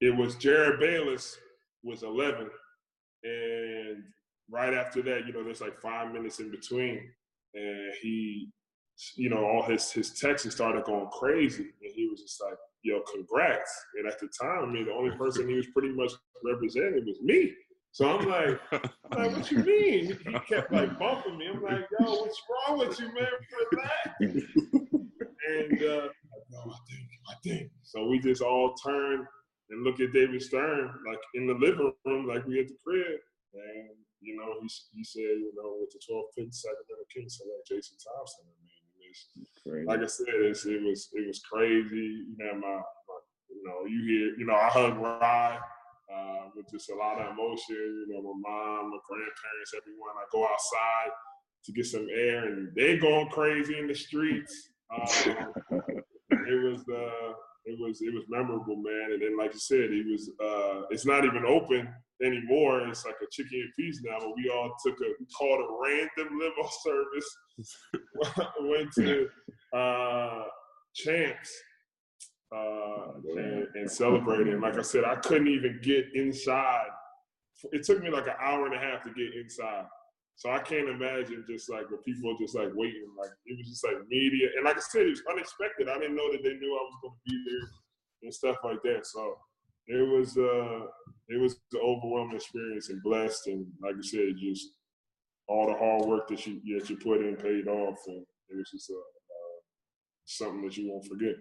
it was Jerryd Bayless was 11, and right after that, you know, there's like five minutes in between, and he, you know, all his his texts started going crazy, and he was just like yo, congrats. And at the time, I mean, the only person he was pretty much representing was me. So I'm like, I'm like, what you mean? He kept like bumping me. I'm like, yo, what's wrong with you, man? Relax. *laughs* and uh, I think, I think. So we just all turned and look at David Stern, like in the living room, like we at the crib. And, you know, he, he said, you know, with the 12th pick, Sacramento Kings like Jason Thompson. I mean, Crazy. Like I said, it was it was crazy. You know, my, my, you know, you hear, you know, I hug Rye uh, with just a lot of emotion. You know, my mom, my grandparents, everyone. I go outside to get some air, and they going crazy in the streets. Um, *laughs* it was uh, it was it was memorable, man. And then, like you said, it was uh, it's not even open anymore. It's like a chicken and peas now. But we all took a we called a random limo *laughs* service, *laughs* went to uh, Champs uh, and, and celebrated. And like I said, I couldn't even get inside. It took me like an hour and a half to get inside. So I can't imagine just like the people just like waiting, like it was just like media. And like I said, it was unexpected. I didn't know that they knew I was going to be there and stuff like that. So it was uh it was an overwhelming experience and blessed. And like I said, just all the hard work that you that you put in paid off, and it was just a, uh, something that you won't forget.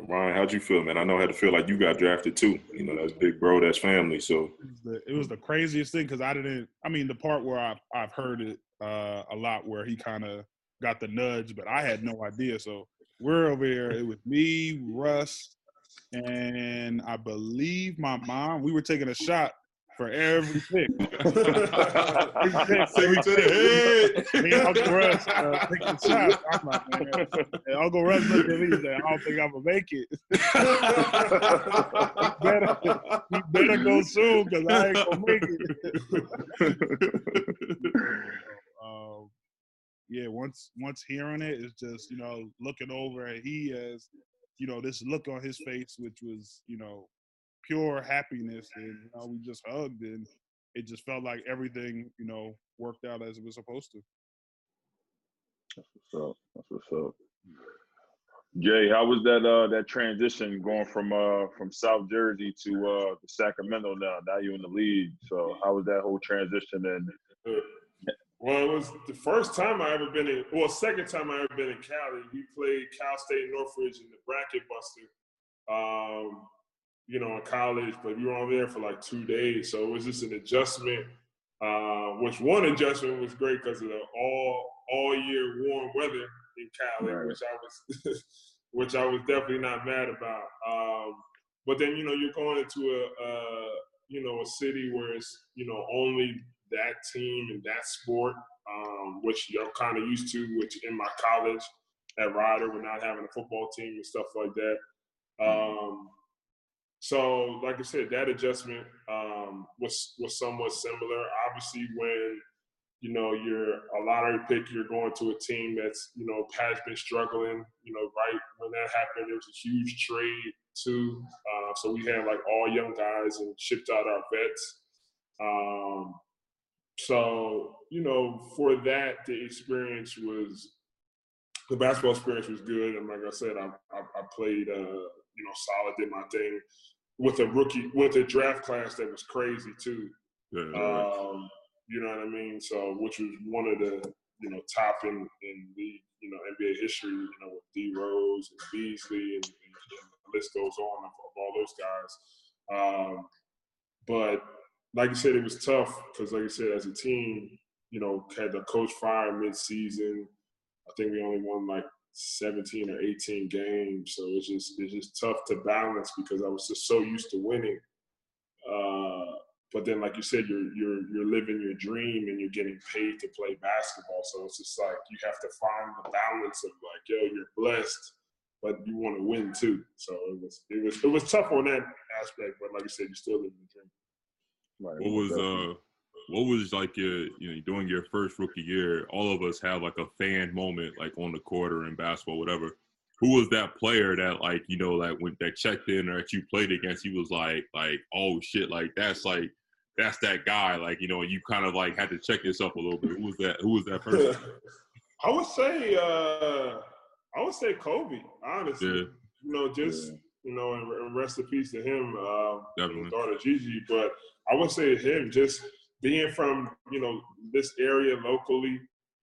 Ryan, how'd you feel, man? I know how to feel like you got drafted too. You know, that's big bro, that's family. So it was the, it was the craziest thing because I didn't. I mean, the part where I've I've heard it uh, a lot where he kind of got the nudge, but I had no idea. So we're over here. It was me, Russ, and I believe my mom. We were taking a shot for every pick. *laughs* *laughs* Take me to the head. Me and Uncle Russ uh, taking shots. I'm like, man. And Uncle Russ looked at me and said, I don't think I'm gonna make it. *laughs* better, you better go soon because I ain't gonna make it. um, yeah, once once hearing it, it's just you know looking over and he has you know this look on his face, which was you know pure happiness, and you know, we just hugged, and it just felt like everything, you know, worked out as it was supposed to. That's what's up. That's what's up. Jay, how was that uh that transition going from uh from South Jersey to uh to Sacramento now? Now you're in the league. So how was that whole transition and Well, it was the first time I ever been in. Well, second time I ever been in Cali. We played Cal State Northridge in the bracket buster. Um, you know, in college, but we were on there for like two days, so it was just an adjustment. Uh, which one adjustment was great because of the all all year warm weather in Cali, Right. which I was *laughs* which I was definitely not mad about. Um, but then you know you're going into a, a you know a city where it's you know only that team and that sport, um, which you're kind of used to. Which in my college at Rider, we're not having a football team and stuff like that. Um, so, like I said, that adjustment um, was was somewhat similar. Obviously, when you know you're a lottery pick, you're going to a team that's you know has been struggling. You know, right when that happened, there was a huge trade too. Uh, so we had like all young guys and shipped out our vets. Um, so you know, for that, the experience was the basketball experience was good, and like I said, I I, I played uh, you know solid, did my thing with a rookie with a draft class that was crazy too. Yeah, Um, you know what I mean? So, which was one of the you know top in in the you know NBA history. You know with D Rose and Beasley and, and, and the list goes on of, of all those guys. Um, but like you said, it was tough because, like I said, as a team, you know, had the coach fired mid-season. I think we only won like 17 or 18 games, so it's just it's just tough to balance because I was just so used to winning. Uh, but then, like you said, you're you're you're living your dream and you're getting paid to play basketball. So it's just like you have to find the balance of like, yo, you're blessed, but you want to win too. So it was it was it was tough on that aspect. But like I said, you're still living the dream. Right, what was uh what was like your you know during your first rookie year all of us have like a fan moment like on the court or in basketball whatever who was that player that like you know like when that checked in or that you played against he was like like oh shit like that's like that's that guy like you know you kind of like had to check yourself a little bit who was that who was that person *laughs* I would say uh I would say Kobe, honestly. yeah You know, just Yeah. you know, and, rest in peace to him, uh, Definitely. daughter Gigi. But I would say him, just being from you know this area locally,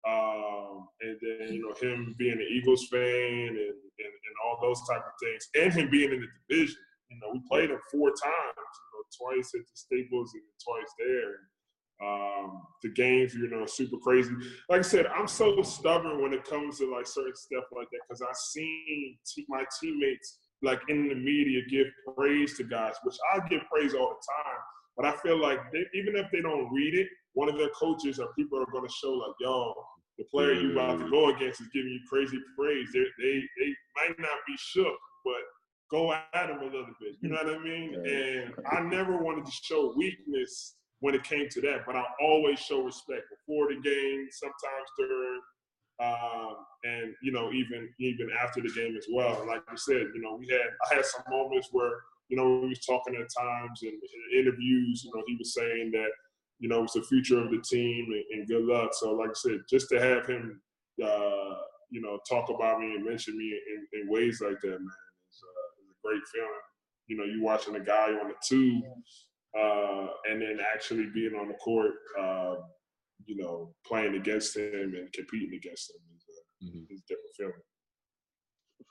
um, and then you know him being an Eagles fan and, and and all those type of things, and him being in the division. You know, we played him four times. You know, twice at the Staples and twice there. Um, the games, you know, super crazy. Like I said, I'm so stubborn when it comes to like certain stuff like that because I've seen my teammates like in the media give praise to guys, which I give praise all the time. But I feel like they, even if they don't read it, one of their coaches or people are going to show like, yo, the player you about to go against is giving you crazy praise. They they they might not be shook, but go at them a little bit. You know what I mean? And I never wanted to show weakness when it came to that, but I always show respect before the game, sometimes during, um, and you know even even after the game as well. And like you said, you know we had I had some moments where you know we was talking at times and in interviews, you know he was saying that you know it's the future of the team and, and good luck. So like I said, just to have him, uh, you know, talk about me and mention me in, in ways like that, man, is, uh, is a great feeling. You know, you watching a guy on the tube uh, and then actually being on the court, uh, you know, playing against him and competing against him is a, Mhm. is a different feeling.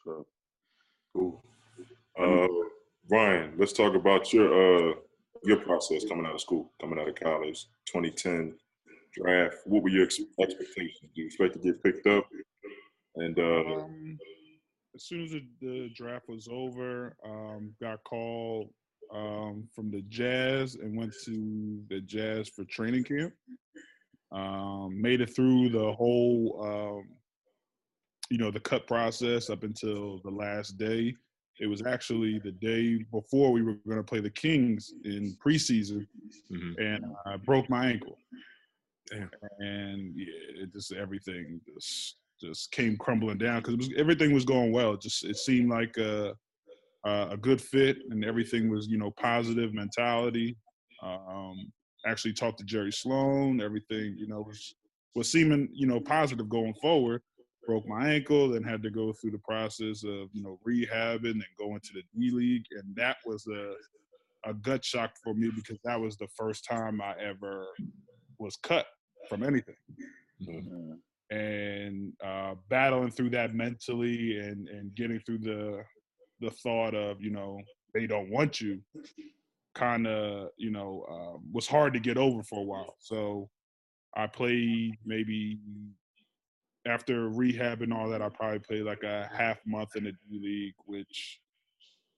So, Cool. Uh, Ryan, let's talk about your uh your process coming out of school, coming out of college, 2010 draft. What were your expectations? Do you expect to get picked up? And uh, Um, as soon as the, the draft was over, um, got called um, from the Jazz and went to the Jazz for training camp. Um, made it through the whole, um, you know, the cut process up until the last day. It was actually the day before we were going to play the Kings in preseason, Mhm. and I broke my ankle. Damn. And yeah, it just everything just just came crumbling down because was everything was going well. It just it seemed like a a a good fit, and everything was you know positive mentality. Um, actually talked to Jerry Sloan. Everything you know was was seeming you know positive going forward. Broke my ankle, then had to go through the process of you know rehabbing and going to the D League, and that was a a gut shock for me because that was the first time I ever was cut from anything. And uh, battling through that mentally and, and getting through the the thought of you know they don't want you, kind of you know um, was hard to get over for a while. So I played maybe after rehab and all that. I probably played like a half month in the D League, which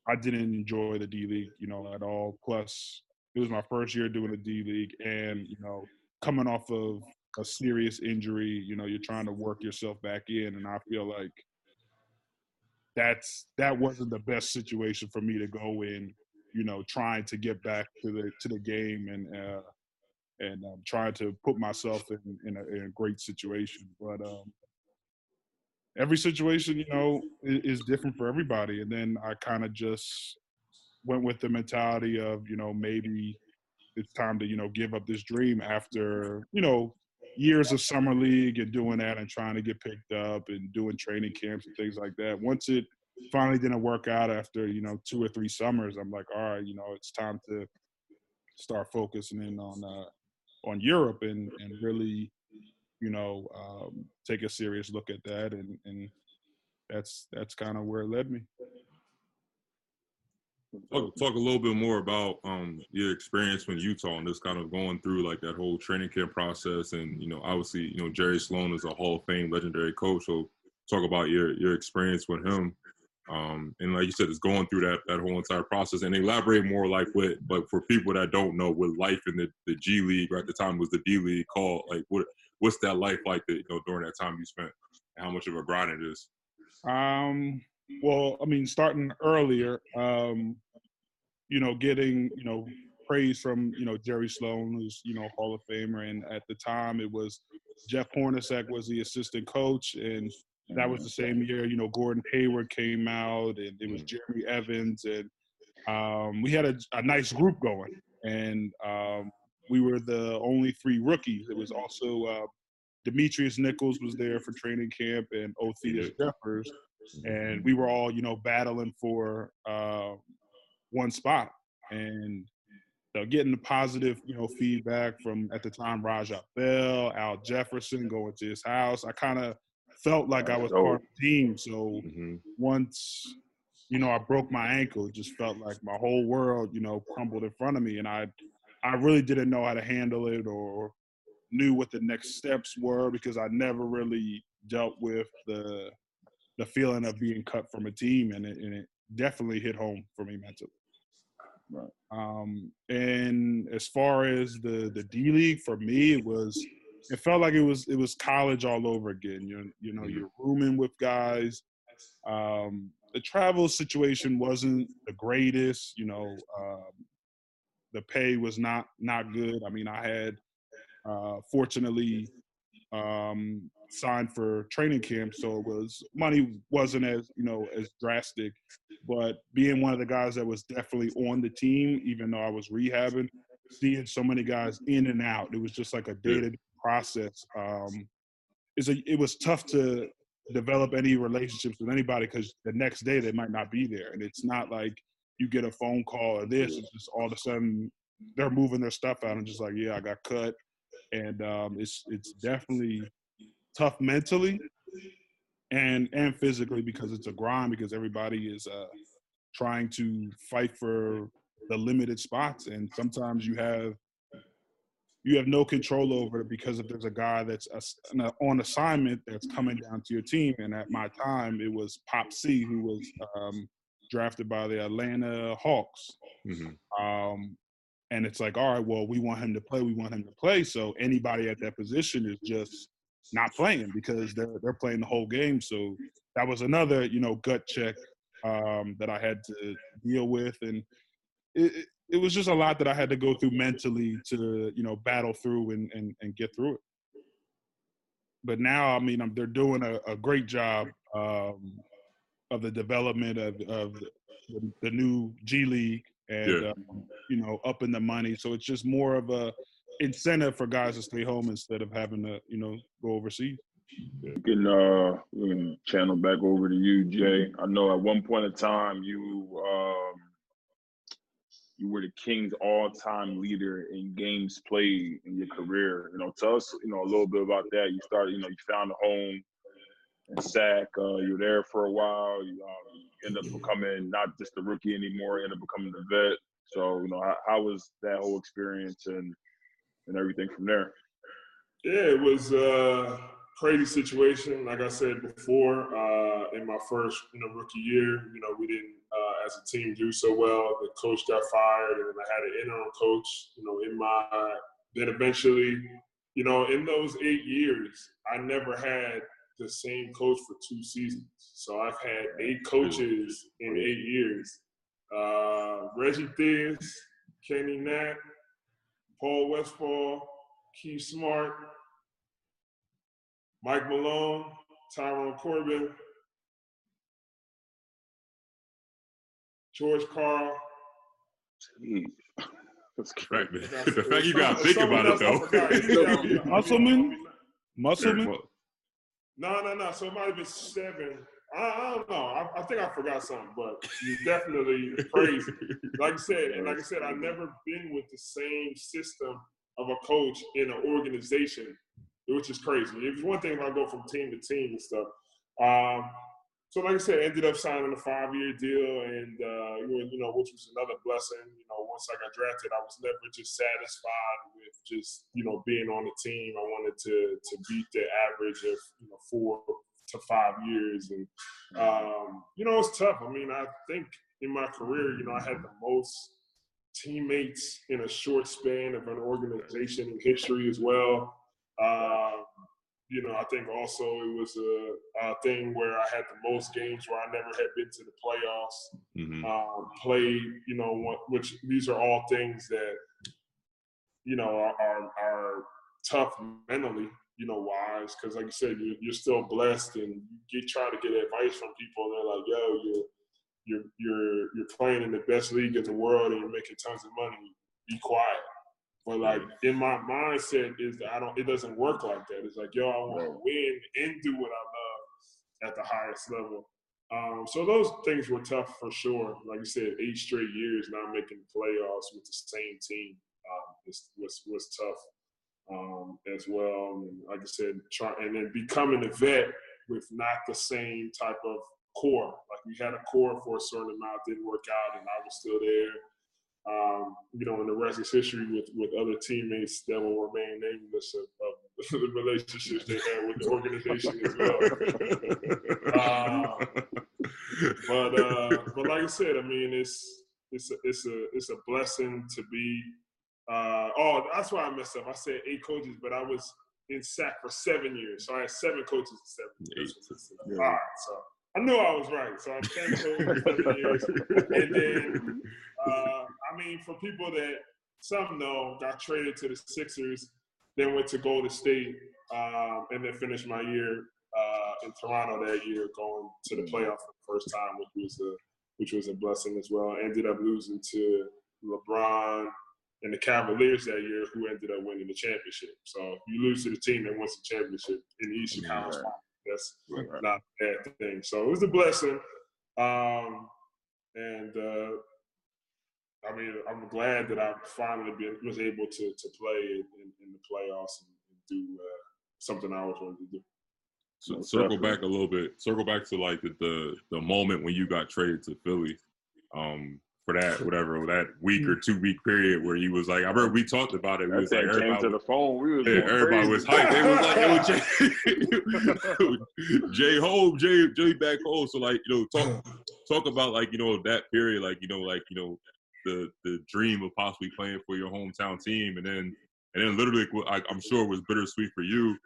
I didn't enjoy the D League, you know, at all. Plus, it was my first year doing the D League, and you know, coming off of a serious injury, you know, you're trying to work yourself back in, and I feel like that's that wasn't the best situation for me to go in, you know, trying to get back to the to the game and uh, and um, trying to put myself in in a, in a great situation, but. um every situation, you know, is, is different for everybody. And then I kind of just went with the mentality of, you know, maybe it's time to, you know, give up this dream after, you know, years of summer league and doing that and trying to get picked up and doing training camps and things like that. Once it finally didn't work out after, you know, two or three summers, I'm like, all right, you know, it's time to start focusing in on uh on Europe and and really you know, um, take a serious look at that, and and that's that's kind of where it led me. Talk, talk a little bit more about um, your experience when Utah and just kind of going through like that whole training camp process, and you know, obviously, you know, Jerry Sloan is a Hall of Fame legendary coach. So, talk about your your experience with him, um, and like you said, it's going through that that whole entire process, and elaborate more like what, but for people that don't know, what life in the the G League or at the time was the D League called, like what what's that life like that you know during that time you spent, and how much of a grind it is. Um, well, I mean, starting earlier, um, you know, getting you know praise from you know Jerry Sloan, who's you know Hall of Famer, and at the time it was Jeff Hornacek was the assistant coach, and that was the same year. You know, Gordon Hayward came out, and it was Jeremy Evans, and um, we had a, a nice group going, and um, we were the only three rookies. It was also uh, Demetrius Nichols was there for training camp, and Othyus Jeffers, and we were all you know battling for uh, one spot, and so getting the positive you know feedback from at the time Raja Bell, Al Jefferson going to his house. I kind of felt like I was part of the team. So once you know I broke my ankle, it just felt like my whole world you know crumbled in front of me, and I I really didn't know how to handle it or knew what the next steps were because I never really dealt with the the feeling of being cut from a team, and it, and it definitely hit home for me mentally. Right. Um, and as far as the the D League for me, it was it felt like it was it was college all over again. You you know you're rooming with guys. Um, the travel situation wasn't the greatest. You know, um, the pay was not not good. I mean, I had uh, fortunately um, signed for training camp, so it was money wasn't as you know as drastic. But being one of the guys that was definitely on the team, even though I was rehabbing, seeing so many guys in and out, it was just like a day to day process. Um, it's a, it was tough to develop any relationships with anybody because the next day they might not be there, and it's not like you get a phone call or this. It's just all of a sudden they're moving their stuff out and just like, yeah, I got cut, and um, it's it's definitely tough mentally and and physically because it's a grind because everybody is uh, trying to fight for the limited spots and sometimes you have you have no control over it because if there's a guy that's a, on assignment that's coming down to your team and at my time it was Pape Sy who was um, drafted by the atlanta hawks Mm-hmm. um, and it's like all right well we want him to play we want him to play so anybody at that position is just not playing because they're they're playing the whole game. So that was another you know gut check um, that I had to deal with, and it, it, was just a lot that I had to go through mentally to you know battle through and and, and get through it. But now, I mean, I'm, they're doing a, a great job um, of the development of of the, the new G League and Yeah. um, you know upping the money. So it's just more of a incentive for guys to stay home instead of having to you know go overseas. We can uh we can channel back over to you, Jay. I know at one point in time you um you were the Kings all-time leader in games played in your career. You know, tell us, you know, a little bit about that. You started, you know, you found a home in Sac. Uh, you were there for a while. You um, ended up becoming not just a rookie anymore. You ended up becoming the vet. So, you know, how, how was that whole experience and and everything from there? Yeah, it was a crazy situation. Like I said before, uh, in my first you know rookie year, you know we didn't uh, as a team do so well. The coach got fired, and then I had an interim coach. You know, in my then eventually, you know, in those eight years, I never had the same coach for two seasons. So I've had eight coaches in eight years. Uh, Reggie Theus, Kenny Natt, Paul Westphal, Keith Smart, Mike Malone, Tyrone Corbin, George Karl. Jeez. *laughs* That's Right, crazy. man. the fact you gotta think about it though. Musselman? Musselman? No, no, no. So it might have been seven. I, I don't know. I, I think I forgot something, but you're definitely *laughs* crazy. Like I said, and like I said, I've never been with the same system of a coach in an organization, which is crazy. It's one thing if I go from team to team and stuff. Um, so like I said, ended up signing a five-year deal, and uh, you know, which was another blessing. You know, once I got drafted, I was never just satisfied with just you know being on the team. I wanted to to beat the average of you know four to five years, and um, you know, it's tough. I mean, I think in my career, you know, I had the most teammates in a short span of an organization in history as well. Um, you know, I think also it was a, a, thing where I had the most games where I never had been to the playoffs. Mhm. Um, played, you know, which these are all things that, you know, are, are, are tough mentally, you know, wise. Because like you said, you, you're still blessed and you get, try to get advice from people and they're like, yo, you're, you're, you're, you're playing in the best league in the world and you're making tons of money. Be quiet. But like in my mindset is that I don't. It doesn't work like that. It's like yo, I want to win and do what I love at the highest level. Um, so those things were tough for sure. Like you said, eight straight years not making the playoffs with the same team um, was, was was tough um, as well. And like I said, try and then becoming a vet with not the same type of core. Like we had a core for a certain amount, didn't work out, and I was still there um, you know, and the rest is history with, with other teammates that will remain nameless of, of *laughs* the relationships they had with the organization as well. uh, but uh, but like I said, I mean, it's it's a, it's a it's a blessing to be. Uh, oh, that's why I messed up. I said eight coaches, but I was in SAC for seven years, so I had seven coaches in seven years. All right, so I knew I was right. So I ten coaches, seven years, and then uh, I mean, for people that some know, got traded to the Sixers, then went to Golden State, um, and then finished my year uh, in Toronto that year, going to the playoffs for the first time, which was a which was a blessing as well. Ended up losing to LeBron and the Cavaliers that year, who ended up winning the championship. So you lose to the team that wins the championship in the Eastern Conference. Final. That's Right. not a bad thing. So it was a blessing. Um, and uh, I mean, I'm glad that I finally been, was able to to play in, in, in the playoffs and, and do uh, something I always wanted to do. So Most circle definitely. back a little bit. Circle back to like the, the the moment when you got traded to Philly. Um, for that *laughs* whatever that week or two week period where you was like, I remember we talked about it. We That was like, thing came everybody, to the phone. We was yeah, going everybody crazy. was hyped. They was like, yo, Jay, *laughs* Jay home, Jay, Jay back home. So like, you know, talk talk about like you know that period, like you know, like you know, the the dream of possibly playing for your hometown team, and then and then literally, I, I'm sure it was bittersweet for you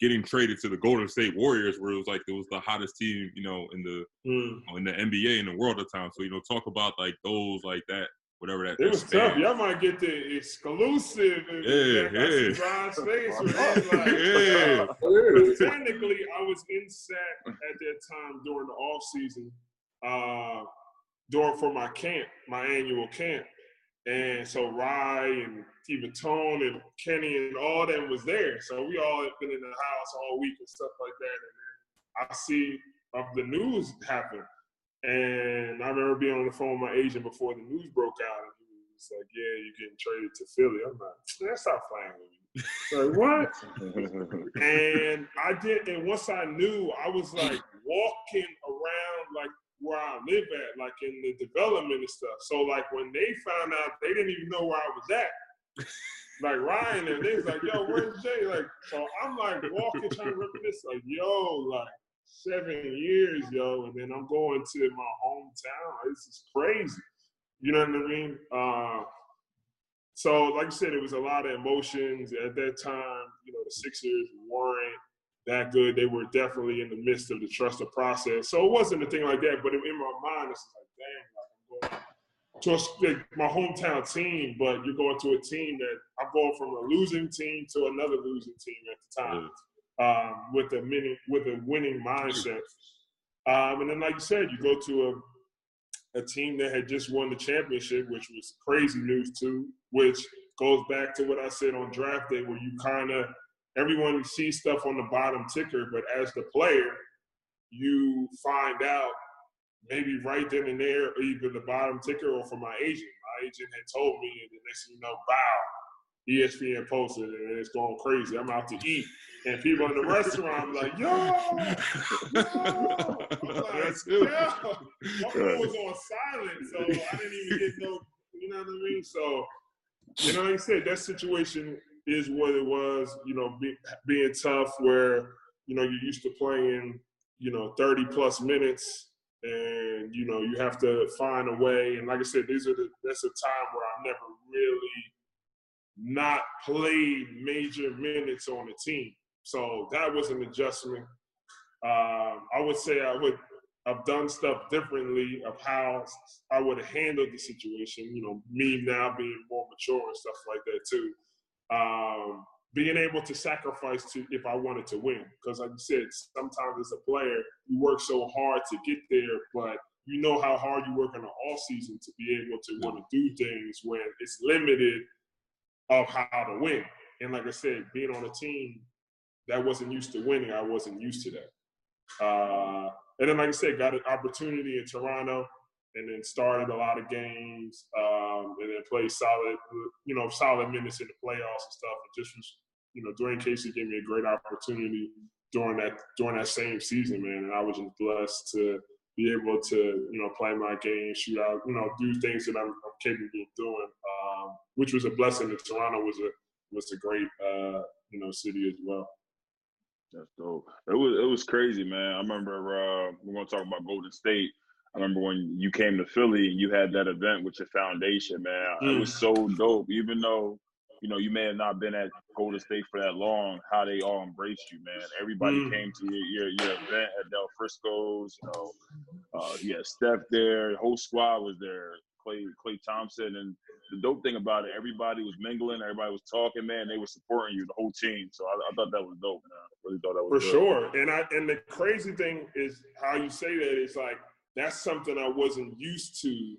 getting traded to the Golden State Warriors, where it was like it was the hottest team, you know, in the Mm. in the NBA in the world at the time. So you know, talk about like those like that, whatever that. It was span. tough. Y'all might get the exclusive. Yeah, yeah. Ron's *laughs* face. like, Yeah. Because *laughs* technically, I was in SAC at that time during the off season, uh, during for my camp, my annual camp, And so Rye and Stephen Tone and Kenny and all them was there. So we all had been in the house all week and stuff like that. And then I see of the news happen. And I remember being on the phone with my agent before the news broke out. And he was like, Yeah, you're getting traded to Philly. I'm like, That's not playing with me. *laughs* like, what? *laughs* and I did, and once I knew, I was like walking around like where I live at, like in the development and stuff. So like when they found out, they didn't even know where I was at. *laughs* like Ryan and they was like, yo, where's Jay? Like, so I'm like walking, trying to this, like, yo, like seven years, yo, and then I'm going to my hometown. This is crazy. You know what I mean? Uh, so, like I said, it was a lot of emotions at that time. You know, the Sixers weren't that good. They were definitely in the midst of the trust of process. So it wasn't a thing like that. But in my mind, it's like, damn, like I'm going to a, like my hometown team, but you're going to a team that I'm going from a losing team to another losing team at the time um, with a mini, with a winning mindset. Um, and then, like you said, you go to a, a team that had just won the championship, which was crazy news too, which goes back to what I said on draft day, where you kind of everyone sees stuff on the bottom ticker, but as the player, you find out maybe right then and there, either the bottom ticker or from my agent. My agent had told me, and the next thing you know, bow, ESPN posted, and it's going crazy. I'm out to eat, and people in the restaurant, I'm like, yo, yo. I'm like, yo. My phone was on silent, so I didn't even get no, you know what I mean? So, you know, like I said, that situation is what it was. You know, be, being tough, where you know you're used to playing, you know, 30 plus minutes, and you know you have to find a way. And like I said, these are the, that's a time where I've never really not played major minutes on the team. So that was an adjustment. Um, I would say I would have done stuff differently of how I would have handled the situation. You know, me now being more mature and stuff like that too um, being able to sacrifice to if I wanted to win. Because like you said, sometimes as a player, you work so hard to get there, but you know how hard you work in the off season to be able to want to do things when it's limited of how to win. And like I said, being on a team that wasn't used to winning, I wasn't used to that. Uh, and then, like I said, got an opportunity in Toronto and then started a lot of games um, and then played solid, you know, solid minutes in the playoffs and stuff. And just was, you know, Dwane Casey gave me a great opportunity during that during that same season, man. And I was just blessed to be able to, you know, play my game, shoot out, you know, do things that I'm, I'm capable of doing, um, which was a blessing. And Toronto was a was a great, uh, you know, city as well. That's dope. It was it was crazy, man. I remember uh, we're gonna talk about Golden State. I remember when you came to Philly and you had that event with your foundation, man. Mm. It was mm. so dope. Even though, you know, you may have not been at Golden State for that long, how they all embraced you, man. Everybody mm. came to your, your, your event at Del Frisco's. You know, uh, had Steph there. The whole squad was there. Clay, Klay Thompson and the dope thing about it, everybody was mingling, everybody was talking, man. They were supporting you, the whole team. So I, I thought that was dope, man. I really thought that was for sure. And I and the crazy thing is how you say that is like that's something I wasn't used to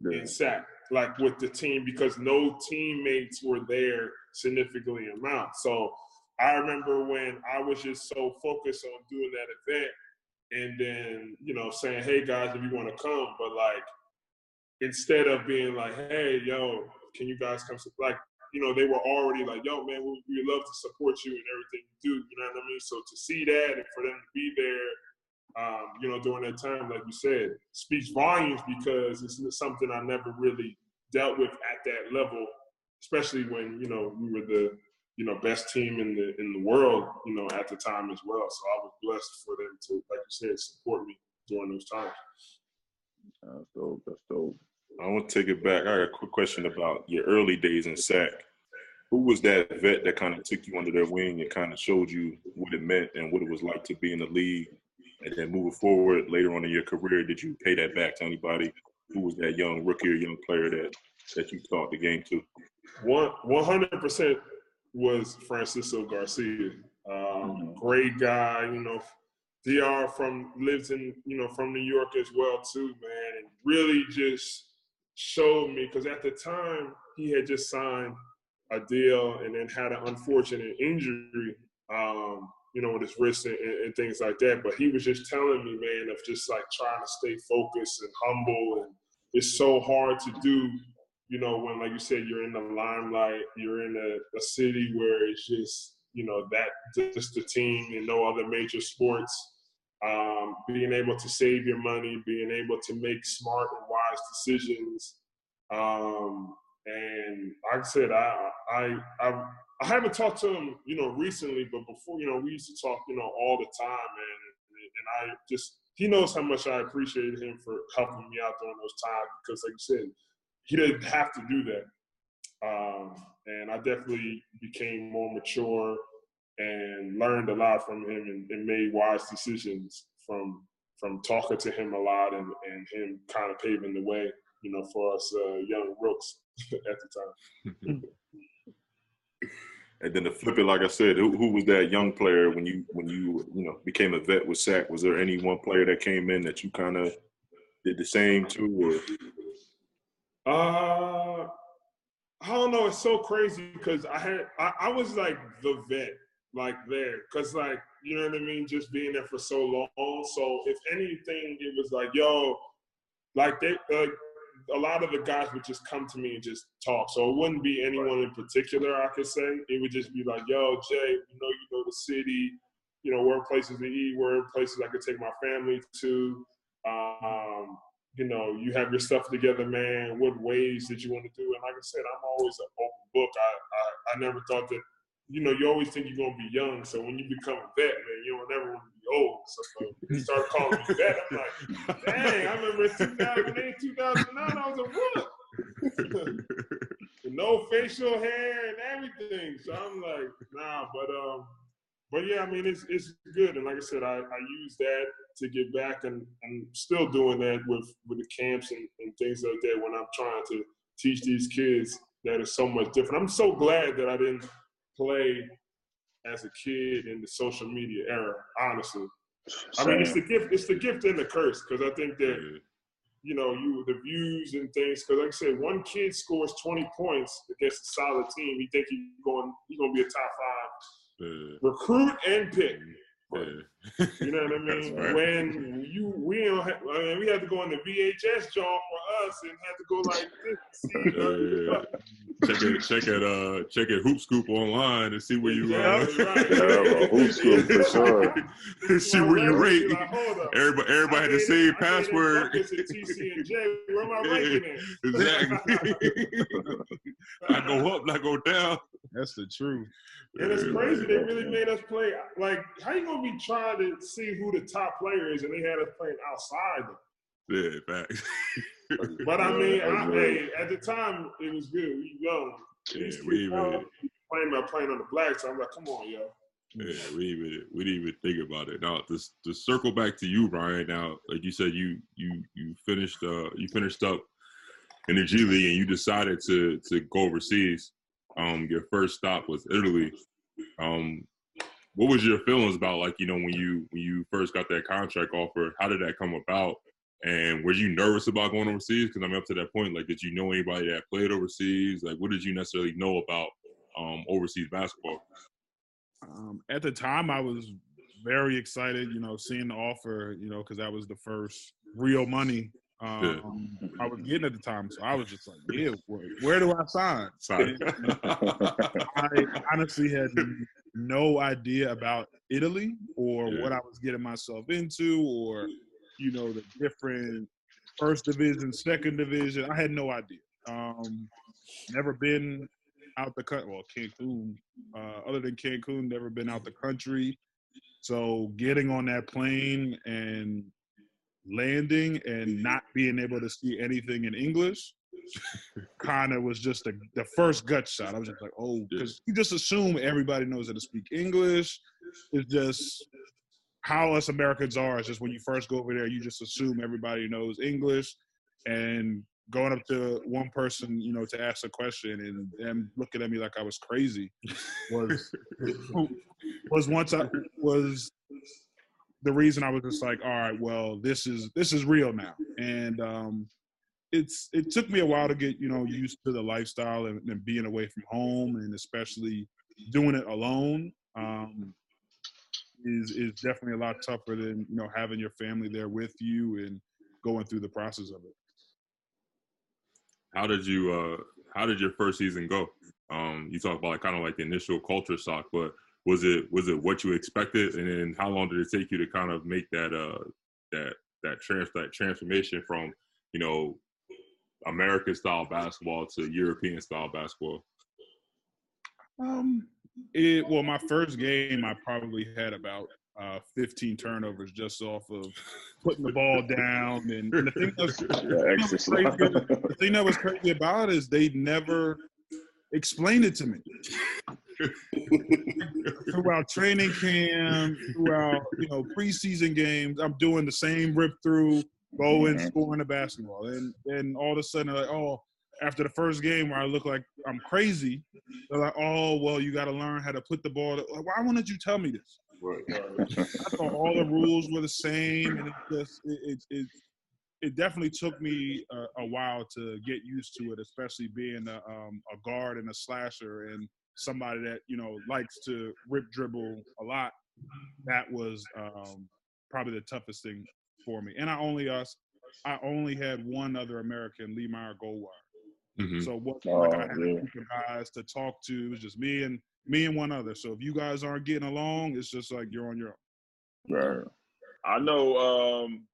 yeah. in SAC, like with the team, because no teammates were there significantly amount. So I remember when I was just so focused on doing that event and then, you know, saying, hey guys, if you want to come, but like instead of being like, hey, yo, can you guys come? Like, you know, they were already like, yo, man, we, we love to support you and everything you do. You know what I mean? So to see that and for them to be there um, you know, during that time, like you said, speaks volumes because it's something I never really dealt with at that level, especially when you know we were the you know best team in the in the world, you know, at the time as well. So I was blessed for them to, like you said, support me during those times. That's dope. That's dope. I want to take it back. I got a quick question about your early days in SAC. Who was that vet that kind of took you under their wing and kind of showed you what it meant and what it was like to be in the league and then moving forward later on in your career, did you pay that back to anybody? Who was that young rookie or young player that that you taught the game to? One one hundred percent was Francisco Garcia. Um, mm-hmm. Great guy, you know. Dr. from lives in you know from New York as well too, man, and really just showed me because at the time he had just signed a deal and then had an unfortunate injury, um, you know, with his wrist and, and, things like that. But he was just telling me, man, of just like trying to stay focused and humble. And it's so hard to do, you know, when, like you said, you're in the limelight, you're in a, a city where it's just, you know, that just the team and no other major sports. Um, being able to save your money, being able to make smart and wise decisions, um, and like I said, I I I I haven't talked to him, you know, recently, but before, you know, we used to talk, you know, all the time, man. And, I just he knows how much I appreciated him for helping me out during those times because, like you said, he didn't have to do that. Um, and I definitely became more mature and learned a lot from him and, and, made wise decisions from from talking to him a lot and, and him kind of paving the way, you know, for us uh, young rooks *laughs* at the time. *laughs* and then to flip it, like I said, who, who, was that young player when you when you you know became a vet with Sac? Was there any one player that came in that you kind of did the same to? Or? Uh, I don't know. It's so crazy because I had I, I was like the vet like there because like you know what I mean, just being there for so long. So if anything, it was like yo, like they like a lot of the guys would just come to me and just talk. So it wouldn't be anyone in particular, I could say. It would just be like, yo, Jay, you know, you know the city, you know, where places to eat, where places I could take my family to. Um, you know, you have your stuff together, man. What ways did you want to do? And like I said, I'm always an open book. I, I, I never thought that, you know, you always think you're to be young. So when you become a vet, man, you don't ever want to be old. So they start calling me that. I'm like, dang, I remember in 2008, 2009, I was a what? no facial hair and everything. So I'm like, nah, but um, but yeah, I mean it's it's good. And like I said, I, I use that to get back and I'm still doing that with with the camps and, and things like that when I'm trying to teach these kids that is so much different. I'm so glad that I didn't play as a kid in the social media era. Honestly, Same. I mean, it's the gift. It's the gift and the curse because I think that you know you the views and things. Because like I said, one kid scores twenty points against a solid team. You think he's going he's going to be a top five recruit and pick. Yeah. You know what I *laughs* mean? Right. When you we don't have, I mean, we had to go in the VHS job for us and had to go like this. Yeah, yeah. check it, check it, uh, check it, Hoop Scoop online and see where you uh, yeah, right. yeah, Hoop Scoop for *laughs* sure. see where you rate. Like, everybody, everybody had the same password. Where am I *laughs* ranking Exactly. I go up, not go down. That's the truth. And it's crazy. They really made us play. Like, how you gonna be trying to see who the top player is, and they had us playing outside? them. Yeah, facts. *laughs* but I mean, I, hey, at the time it was good. We young. Yeah, we even playing about playing on the black. So I'm like, come on, yo. Yeah, we even we didn't even think about it. Now, to, to circle back to you, Ryan. Now, like you said, you you you finished uh you finished up in the G League and you decided to to go overseas. Um, your first stop was Italy. Um, what was your feelings about like you know when you when you first got that contract offer? How did that come about? And were you nervous about going overseas? Because I'm up to that point. Like, did you know anybody that played overseas? Like, what did you necessarily know about um, overseas basketball? Um, at the time, I was very excited. You know, seeing the offer. You know, because that was the first real money um, I was getting at the time. So I was just like, yeah, where, where do I sign? sign. *laughs* I honestly had no idea about Italy or yeah. what I was getting myself into or, you know, the different first division, second division. I had no idea. Um, never been out the country. Well, Cancun, uh, other than Cancun, never been out the country. So getting on that plane and landing and not being able to see anything in English kind of was just a, the first gut shot. I was just like, oh, because you just assume everybody knows how to speak English. It's just how us Americans are. It's just when you first go over there, you just assume everybody knows English. And going up to one person, you know, to ask a question and them looking at me like I was crazy was *laughs* was once I was the reason I was just like, all right, well, this is this is real now, and um, it's it took me a while to get you know used to the lifestyle and, and being away from home, and especially doing it alone. Um, is is definitely a lot tougher than you know having your family there with you and going through the process of it. How did you uh how did your first season go? Um you talked about kind of like the initial culture shock, but was it was it what you expected and then how long did it take you to kind of make that uh that that trans that transformation from, you know, American style basketball to European style basketball? Um, it well, my first game, I probably had about uh, 15 turnovers just off of putting the ball down. And, and the, thing that was, *laughs* Yeah, extra crazy, the thing that was crazy about it is they never explained it to me. throughout training camp, throughout you know preseason games, I'm doing the same rip through, going Mhm. scoring the basketball, and then all of a sudden, they're like, oh, after the first game where I look like I'm crazy, they're like, oh, well, you got to learn how to put the ball. Like, Why wouldn't you tell me this? I thought all the rules were the same, and it just it it it, it definitely took me a, a while to get used to it, especially being a, um, a guard and a slasher and somebody that you know likes to rip dribble a lot. That was um, probably the toughest thing for me, and I only us. I only had one other American, Leemire Goldwire. Mhm. So what Oh, like I had yeah. a group of guys to talk to. It was just me and me and one other. So if you guys aren't getting along, it's just like you're on your own. Right. I know. Um,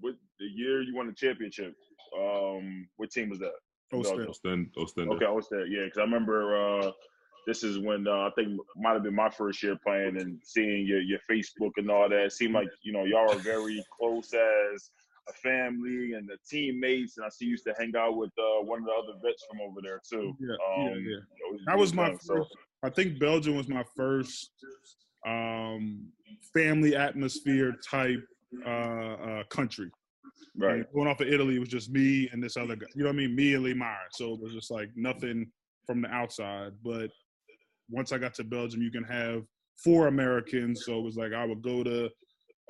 what the year you won the championship? Um, what team was that? No, still. Ostend, Ostend. Okay, I was there. Yeah, because I remember uh, this is when uh, I think might have been my first year playing and seeing your your Facebook and all that. It seemed like you know y'all are very close as a family and the teammates. And I see you used to hang out with uh, one of the other vets from over there too. Yeah, Um, yeah, yeah. That was my fun, so- I think Belgium was my first um, family atmosphere type uh, uh, country. Right. And going off of Italy, it was just me and this other guy. You know what I mean? Me and Leemire. So it was just like nothing from the outside. But once I got to Belgium, you can have four Americans. So it was like I would go to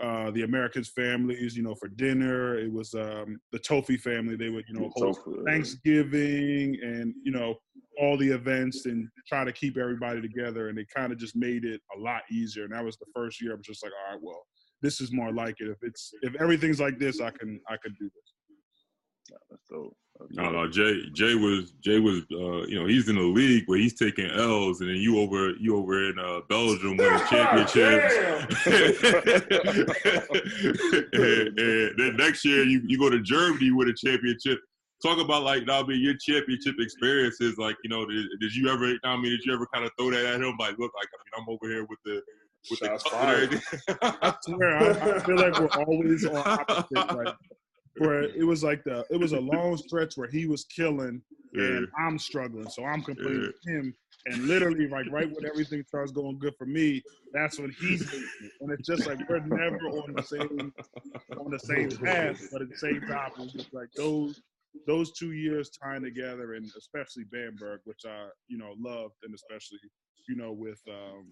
uh, the Americans' families, you know, for dinner. It was um, the Tofi family. They would, you know, host Thanksgiving and you know all the events and try to keep everybody together. And it kind of just made it a lot easier. And that was the first year. I was just like, all right, well, this is more like it. If it's if everything's like this, I can I can do this. That's dope. That's No, dope. no, Jay, Jay was Jay was, uh, you know, he's in the league, but he's taking L's, and then you over you over in uh, Belgium winning championships. *laughs* *laughs* and, and then next year you, you go to Germany with a championship. Talk about like now, I mean, your championship experiences. Like, you know, did, did you ever? I mean, did you ever kind of throw that at him? Like, look, like I mean, I'm over here with the with Shots the cup fired. and *laughs* everything. I swear, I, I feel like we're always on opposite. Like, where it was like the it was a long stretch where he was killing and I'm struggling, so I'm complaining with him. And literally, like right when everything starts going good for me, that's when he's and it's just like we're never on the same on the same *laughs* path, but at the same time, it's just like those those two years tying together, and especially Bamberg, which I you know loved, and especially you know with um,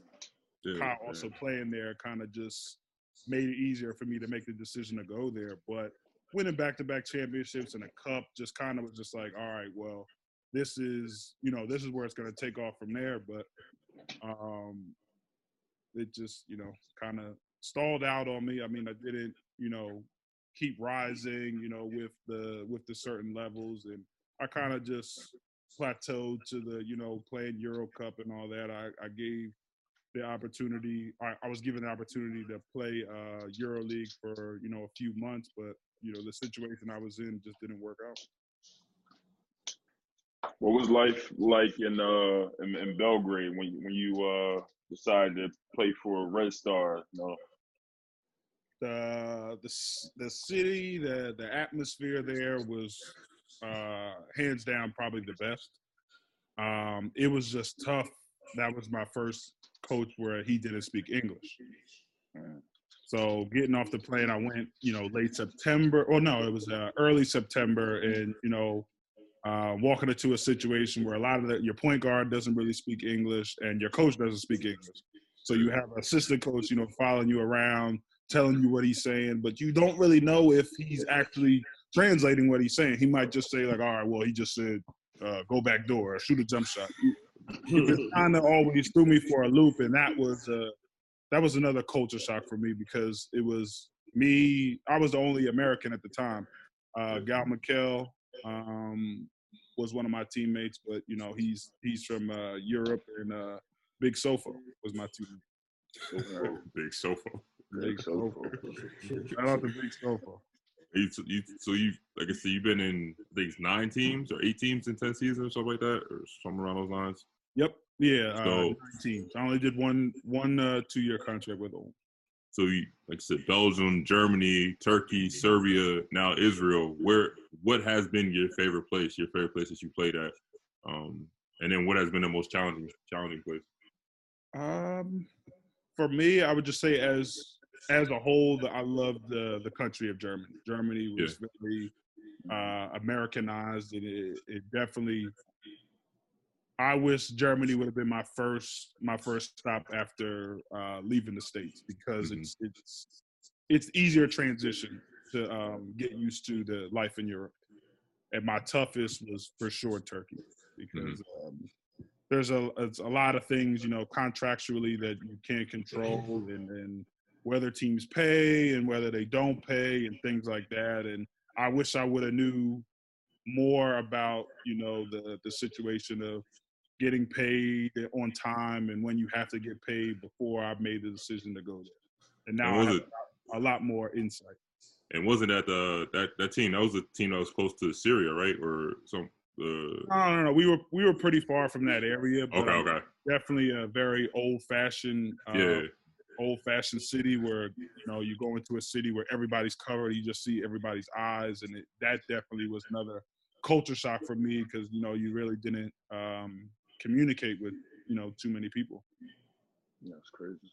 Yeah, Kyle yeah. also playing there, kind of just made it easier for me to make the decision to go there. But winning back to back championships and a cup just kind of was just like, all right, well, this is you know this is where it's going to take off from there. But um, it just you know kind of stalled out on me. I mean, I didn't you know keep rising, you know, with the with the certain levels, and I kind of just plateaued to the you know playing Euro Cup and all that. I, I gave the opportunity. I, I was given the opportunity to play uh, Euro League for you know a few months, but you know the situation I was in just didn't work out. What was life like in uh in, in Belgrade when when you uh decided to play for Red Star? You know, the the the city, the the atmosphere there was uh, hands down probably the best. Um, it was just tough. That was my first coach where he didn't speak English. So getting off the plane, I went, you know, late September. Or no, it was uh, early September, and you know, uh, walking into a situation where a lot of the, your point guard doesn't really speak English, and your coach doesn't speak English. So you have an assistant coach, you know, following you around, telling you what he's saying, but you don't really know if he's actually translating what he's saying. He might just say like, "All right, well, he just said uh, go back door or shoot a jump shot." Just kind of always threw me for a loop, and that was uh, that was another culture shock for me because it was me. I was the only American at the time. Uh, Gal Mekel um, was one of my teammates, but you know he's he's from uh, Europe, and uh, Big Sofa was my teammate. *laughs* Big sofa. Big Sofa. Shout out to Big Sofa. You, you, so you, like I said, you've been in I think it's nine teams or eight teams in ten seasons, or something like that, or somewhere around those lines. Yep. Yeah. Uh, So- nine teams. I only did one one uh, two year contract with them. So, you, like I said, Belgium, Germany, Turkey, Serbia, now Israel. Where, what has been your favorite place? Your favorite place that you played at, um, and then what has been the most challenging, challenging place? Um, for me, I would just say as as a whole, that I love the the country of Germany. Germany was very uh, Americanized, and it, it definitely. I wish Germany would have been my first my first stop after uh, leaving the states because Mhm. it's it's it's easier transition to um, get used to the life in Europe. And my toughest was for sure Turkey because um, there's a it's a lot of things you know contractually that you can't control and, and whether teams pay and whether they don't pay and things like that and i wish i would have knew more about you know the the situation of getting paid on time and when you have to get paid before i made the decision to go there and now And I have it- a lot more insight And wasn't that the that that team? That was the team that was close to Syria, right? Or some. Uh, no no no we were we were pretty far from that area but okay, okay, definitely a very old fashioned uh, yeah. old fashioned city where you know you go into a city where everybody's covered you just see everybody's eyes and it, that definitely was another culture shock for me because you know you really didn't um, communicate with you know too many people That's crazy.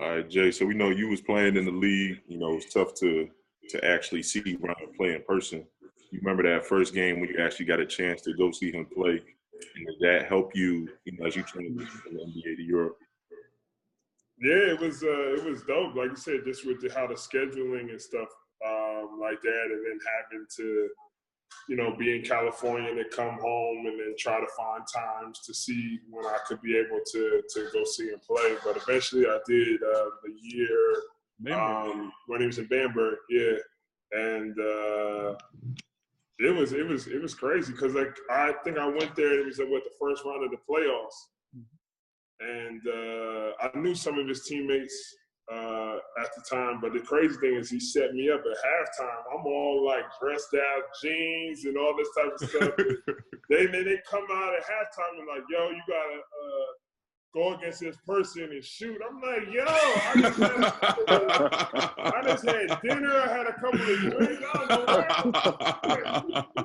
All right, Jay. So we know you was playing in the league. You know, it's tough to to actually see Ryan play in person. You remember that first game when you actually got a chance to go see him play, and did that help you, you know, as you transition from the NBA to Europe? Yeah, it was uh, it was dope. Like you said, just with the, how the scheduling and stuff um, like that, and then having to, you know, be in California and then come home and then try to find times to see when I could be able to to go see him play. But eventually, I did uh, the year um, when he was in Bamberg. Yeah, and uh, it was it was it was crazy because like I think I went there. It was uh, what the first round of the playoffs and uh, I knew some of his teammates uh, at the time. But the crazy thing is, he set me up at halftime. I'm all like dressed out, jeans and all this type of stuff. *laughs* they they they come out at halftime and like, yo, you gotta uh, go against this person and shoot. I'm like, yo, I just had, I just had dinner. I had a couple of drinks. I don't know. *laughs*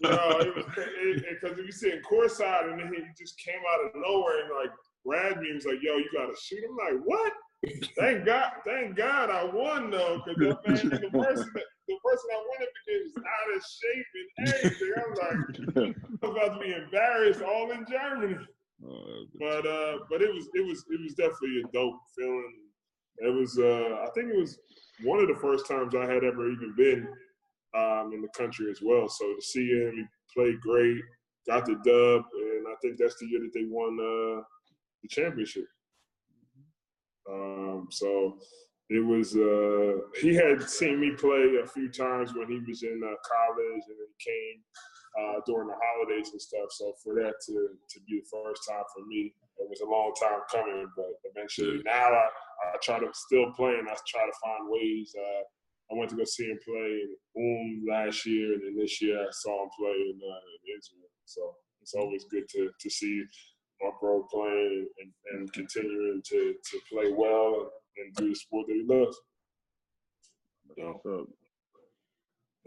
You know, it was because we sitting courtside and then he just came out of nowhere and like grabbed me and was like, "Yo, you gotta shoot." I'm like, "What?" Thank God, thank God I won though, because man, the person that, the person I went up against was out of shape and everything. I'm like, *laughs* I'm about to be embarrassed all in Germany. But uh, but it was it was it was definitely a dope feeling. It was uh, I think it was one of the first times I had ever even been um, in the country as well. So to see him, he played great, got the dub, and I think that's the year that they won uh, the championship. Um, so it was uh, he had seen me play a few times when he was in uh, college, and then came uh, during the holidays and stuff. So for that to to be the first time for me, it was a long time coming. But eventually, now I, I try to still play, and I try to find ways. Uh, I went to go see him play in Ulm last year, and then this year I saw him play in, uh, in Israel. So it's always good to to see my bro playing and, and continuing to to play well and, do the sport that he loves. So,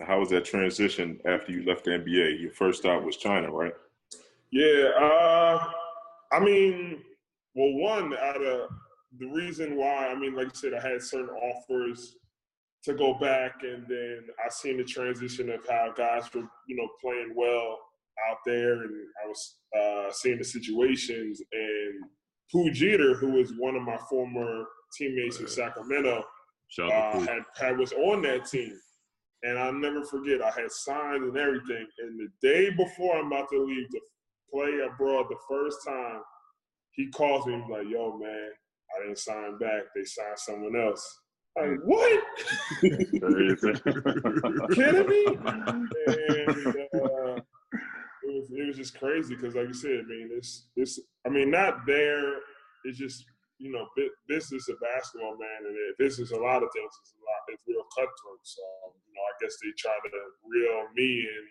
how was that transition after you left the NBA? Your first stop was China, right? Yeah, uh, I mean, well, one out of the reason why, I mean, like I said, I had certain offers to go back, and then I seen the transition of how guys were, you know, playing well out there, and I was uh, seeing the situations. And Pooh Jeter, who was one of my former teammates in Sacramento, uh, had, had was on that team. And I'll never forget, I had signed and everything. And the day before I'm about to leave to play abroad the first time, he calls me like, yo, man, I didn't sign back. They signed someone else. Like, what? *laughs* *laughs* kidding me? *laughs* And uh, was it was just crazy because, like you said, I mean, it's it's I mean, not there. It's just you know, business of basketball, man, and business a lot of things is a lot. It's real cutthroat. So you know, I guess they try to reel me in.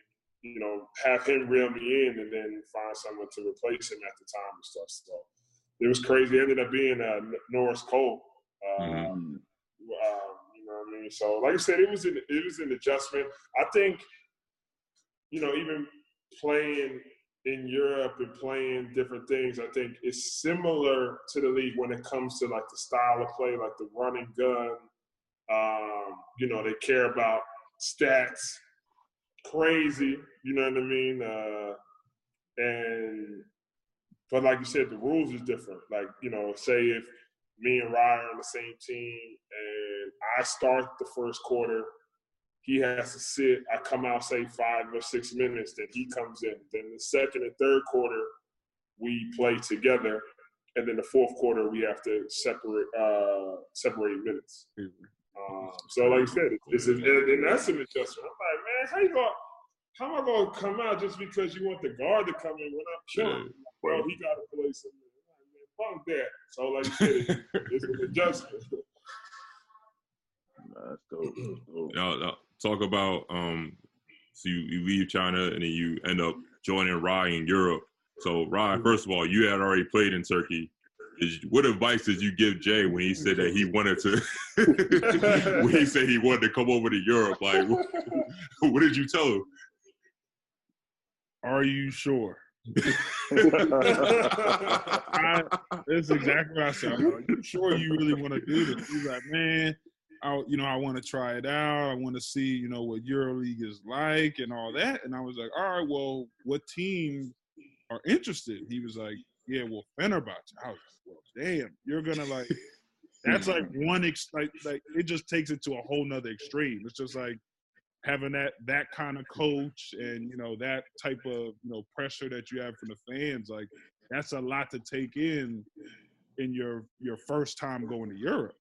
You know, have him reel me in, and then find someone to replace him at the time and stuff. So it was crazy. It ended up being uh, Norris Cole. Um, mm-hmm. um, you know what I mean? So, like I said, it was an, it was an adjustment. I think, you know, even playing in Europe and playing different things, I think it's similar to the league when it comes to like the style of play, like the running gun. Um, you know, they care about stats, crazy. You know what I mean? Uh, and but like you said, the rules is different. Like you know, say if me and Ryan are on the same team and I start the first quarter he has to sit. I come out say five or six minutes, then he comes in. Then the second and third quarter, we play together, and then the fourth quarter we have to separate uh, separate minutes. Um, so like I said, it's, and, and that's an adjustment. I'm like, man, how you going? How am I going to come out just because you want the guard to come in when I'm killing? Yeah. Well, he got to play some. Man, fuck that. So like I said, it's an *laughs* adjustment. That's dope. dope. No, no talk about um, so you, you leave China and then you end up joining Rai in Europe. So Rai, mm-hmm. first of all, you had already played in Turkey. Is, what advice did you give Jay when he said that he wanted to? *laughs* when he said he wanted to come over to Europe, like what, *laughs* what did you tell him? Are you sure? *laughs* I, that's exactly what I said. Are you sure you really want to do this? He's like, man, I, you know, I want to try it out. I want to see, you know, what EuroLeague is like and all that. And I was like, all right, well, what teams are interested? He was like, yeah, well, Fenerbahce. I was like, well, damn, you're gonna like, *laughs* that's like one ex- like like it just takes it to a whole nother extreme. It's just like having that that kind of coach and you know that type of you know pressure that you have from the fans. Like that's a lot to take in in your your first time going to Europe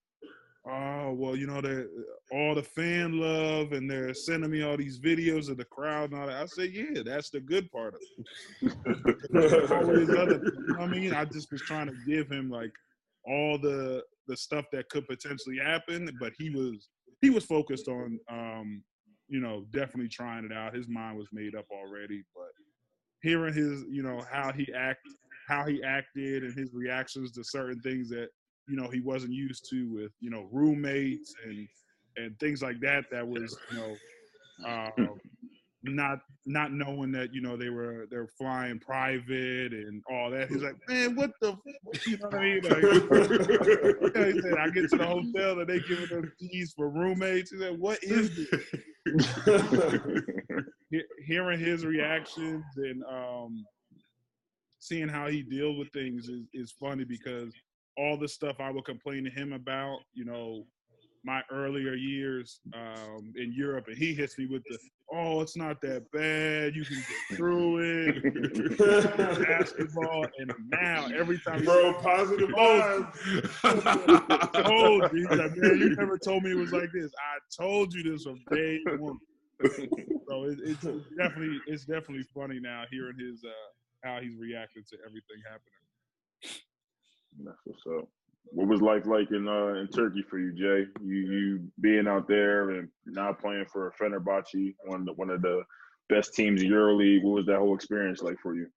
oh well you know that all the fan love and they're sending me all these videos of the crowd and all that. I said yeah that's the good part of it. Always *laughs* other, you know i mean? I just was trying to give him like all the the stuff that could potentially happen but he was he was focused on um you know definitely trying it out. His mind was made up already but hearing his you know how he act how he acted and his reactions to certain things that you know he wasn't used to with you know roommates and and things like that that was you know um, not not knowing that you know they were they're flying private and all that. He's like, man, what the, you know what I mean? Like, *laughs* he said, I get to the hotel and they giving us keys for roommates. He said, what is this? *laughs* Hearing his reactions and um, seeing how he deals with things is, is funny because all the stuff I would complain to him about, you know, my earlier years um, in Europe, and he hits me with the, "Oh, it's not that bad. You can get through it." *laughs* basketball, and now every time, bro, positive vibes. told you, like, man, you never told me it was like this. I told you this from day one. so it, it's definitely it's definitely funny now hearing his uh, how he's reacting to everything happening. That's what's up. What was life like in uh, in Turkey for you, Jay? You you being out there and now playing for Fenerbahce, one of the, one of the best teams in EuroLeague. What was that whole experience like for you?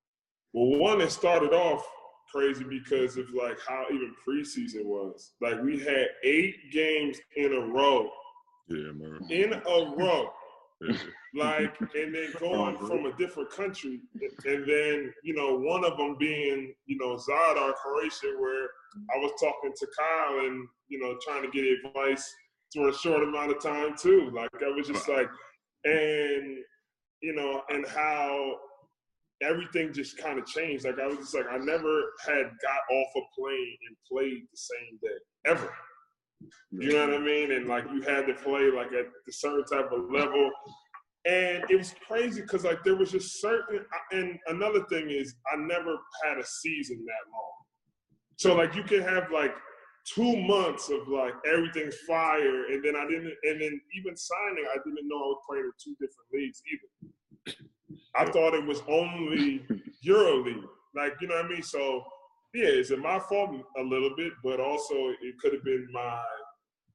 Well, one, it started off crazy because of like how even preseason was. Like we had eight games in a row. Yeah, man. In a row like, and then *laughs* going from a different country, and then you know one of them being you know Zadar, Croatia, where I was talking to Kyle and you know trying to get advice for a short amount of time too. Like I was just like, and you know, and how everything just kind of changed. Like I was just like, I never had got off a plane and played the same day ever. You know what I mean? And like you had to play like at a certain type of level. And it was crazy because like there was just certain and another thing is I never had a season that long. So like you can have like two months of like everything's fire and then I didn't and then even signing I didn't know I was playing in two different leagues either. I thought it was only *laughs* EuroLeague. Like, you know what I mean? So yeah, is it my fault a little bit, but also it could have been my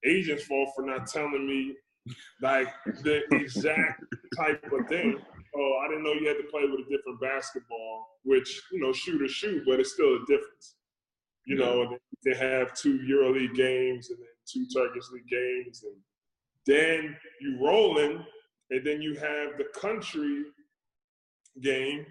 agent's fault for not telling me like the exact type of thing. Oh, I didn't know you had to play with a different basketball, which, you know, shoot or shoot, but it's still a difference. You know, they have two EuroLeague games and then two Turkish League games, and then you rolling, and then you have the country game,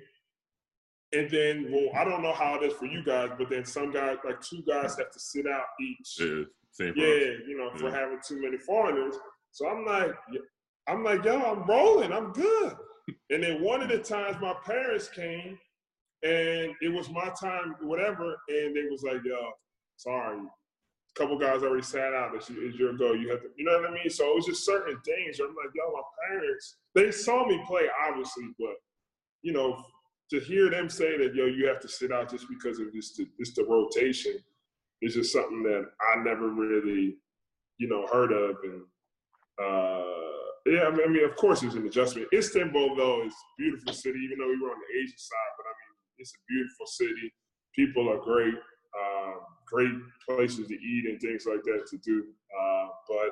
and then well, I don't know how it is for you guys, but then some guys, like two guys, have to sit out each. Yeah, same Yeah, you know, for having too many foreigners. So I'm like, I'm like, yo, I'm rolling, I'm good. And then one of the times my parents came, and it was my time, whatever, and they was like, yo, sorry, a couple guys already sat out. It's, it's your go. You have to, you know what I mean? So it was just certain things. I'm like, yo, my parents, they saw me play, obviously, but you know, to hear them say that, yo, you have to sit out just because of this, this the rotation, is just something that I never really, you know, heard of. And uh, yeah, I mean, I mean, of course, it was an adjustment. Istanbul, though, is a beautiful city, even though we were on the Asian side. But I mean, it's a beautiful city. People are great. Um, great places to eat and things like that to do. Uh, but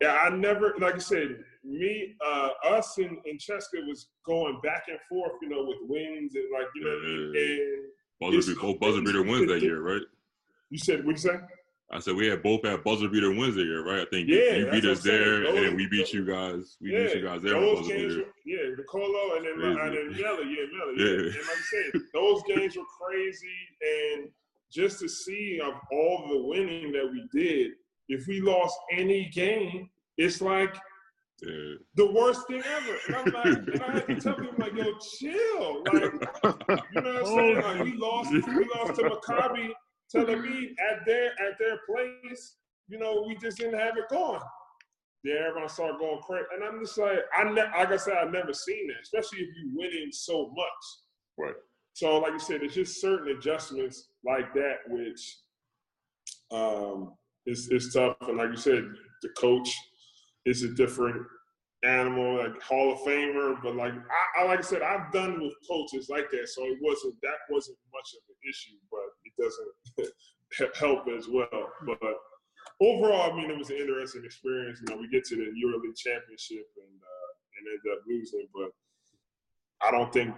yeah, I never, like I said, me, uh, us and, and CSKA was going back and forth, you know, with wins and like, you know what I mean? And Buzzer it's- beat, both buzzer beater wins that year, right? *laughs* you said, what'd you say? I said we had both had buzzer beater wins that year, right? I think Yeah, you beat us I'm saying. there, and we beat you guys. We yeah, beat you guys there those buzzer games beater. were, yeah, the Colo and then, and then Crazy. Yeah, Miller, Yeah. yeah. And like I said, those games were crazy. And just to see of all the winning that we did, if we lost any game, it's like Yeah. the worst thing ever. And I'm like, *laughs* and I had to tell people like, yo, chill. Like, you know what I'm *laughs* saying? Like we lost, we lost to Maccabi Tel Aviv at their at their place. You know, we just didn't have it going. Yeah, everyone started going crazy, and I'm just like, I ne- like I said, I've never seen that, especially if you winning so much. Right. So, like you said, it's just certain adjustments like that, which um, is is tough. And like you said, the coach is a different animal, like Hall of Famer. But like I, I like I said, I've done with coaches like that, so it wasn't that wasn't much of an issue, but it doesn't *laughs* help as well. But overall, I mean, it was an interesting experience. You know, we get to the EuroLeague championship and uh, and end up losing, but I don't think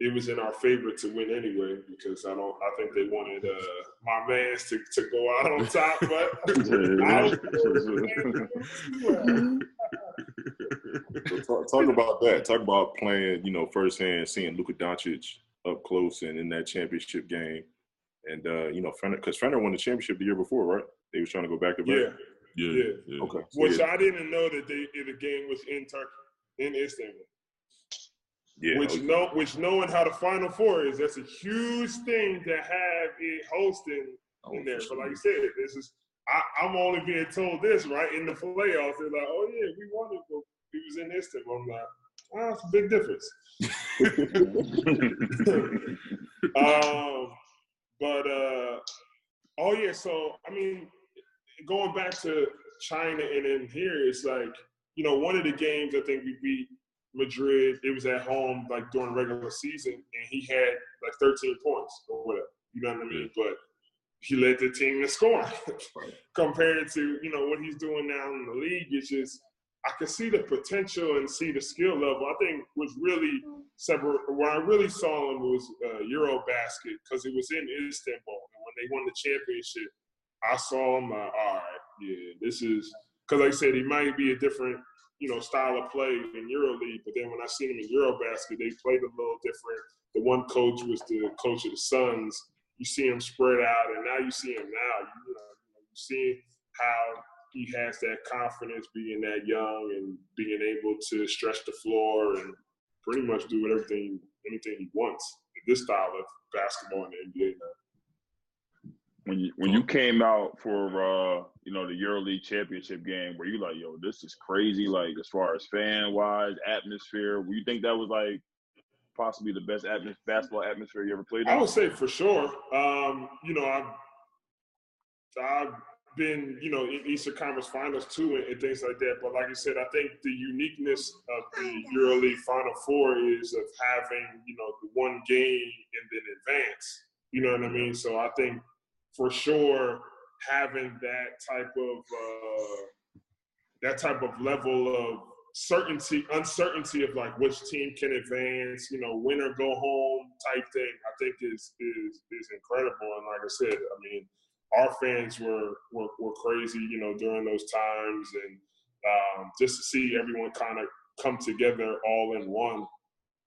it was in our favor to win anyway because I don't. I think they wanted uh, my man's to, to go out on top, but *laughs* I was *laughs* So talk, talk about that. Talk about playing, you know, firsthand, seeing Luka Doncic up close and in that championship game. And uh, you know, because Fener won the championship the year before, right? They was trying to go back to back. yeah. Yeah. Yeah. yeah. Okay. Which yeah, I didn't know that they the game was in Turkey, in Istanbul. Yeah, which okay. know which knowing how the Final Four is, that's a huge thing to have it hosting Oh, in there. for But like sure. you said, this is I, I'm only being told this right in the playoffs. They're like, oh yeah, we won it, but we was in this Istanbul. I'm like, it's a big difference. *laughs* um, but uh, oh yeah, so I mean, going back to China and then here, it's like you know one of the games I think we beat Madrid. It was at home like during regular season, and he had like 13 points or whatever. You know what I mean? But he led the team in scoring *laughs* compared to you know what he's doing now in the league. It's just I can see the potential and see the skill level. I think was really separate. Where I really saw him was uh, Eurobasket because it was in Istanbul. And when they won the championship, I saw him. Uh, all right, yeah, this is because like I said, he might be a different you know style of play in EuroLeague. But then when I seen him in Eurobasket, they played a little different. The one coach was the coach of the Suns. You see him spread out, and now you see him now. You know, you see how he has that confidence being that young and being able to stretch the floor and pretty much do everything anything he wants in this style of basketball in the NBA now. When you when you came out for uh you know the EuroLeague championship game, were you like, yo, this is crazy? Like as far as fan wise, atmosphere, were you think that was like possibly the best atmos- basketball atmosphere you ever played in? I would say for sure. Um, you know, I've I've been, you know, in Eastern Conference Finals too, and, and things like that. But like I said, I think the uniqueness of the EuroLeague Final Four is of having, you know, the one game and then advance. You know what I mean? So I think for sure having that type of uh, that type of level of certainty, uncertainty of like which team can advance, you know, win or go home type thing, I think is is is incredible. And like I said, I mean, our fans were were, were crazy, you know, during those times, and um, just to see everyone kind of come together all in one.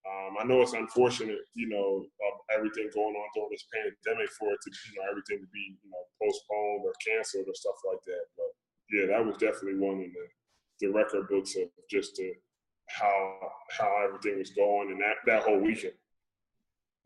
Um, I know it's unfortunate, you know, everything going on during this pandemic for it to, you know, everything to be, you know, postponed or canceled or stuff like that. But yeah, that was definitely one in the, the record books of just the, how how everything was going and that that whole weekend.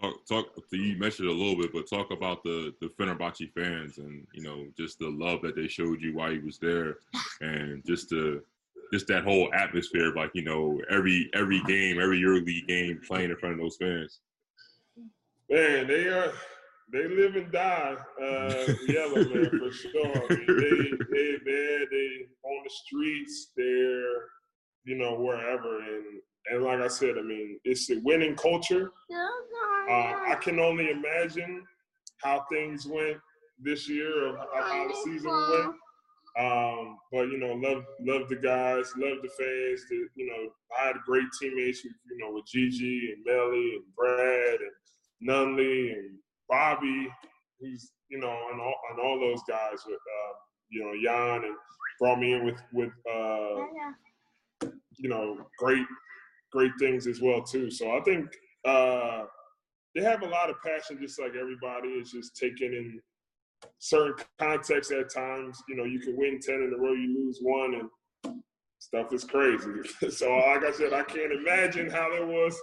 Talk, talk you mentioned a little bit, but talk about the the Fenerbahce fans and you know just the love that they showed you while you was there, and just the just that whole atmosphere, of like you know every every game, every EuroLeague game, playing in front of those fans. Man, they are they live and die uh, yellow man for sure. I mean, they they there, they on the streets, they're you know wherever, and and like I said, I mean it's a winning culture. Uh, I can only imagine how things went this year, of how the season went. Um, but you know, love love the guys, love the fans. The, you know, I had great teammates. You know, with Gigi and Melli and Brad and Nunnally and Bobby, who's you know, and all, and all those guys with uh, you know Jan and brought me in with with uh, you know great great things as well too. So I think uh, they have a lot of passion, just like everybody. It's just taking in certain context at times. You know, you can win ten in a row, you lose one, and stuff is crazy. *laughs* so like I said, I can't imagine how it was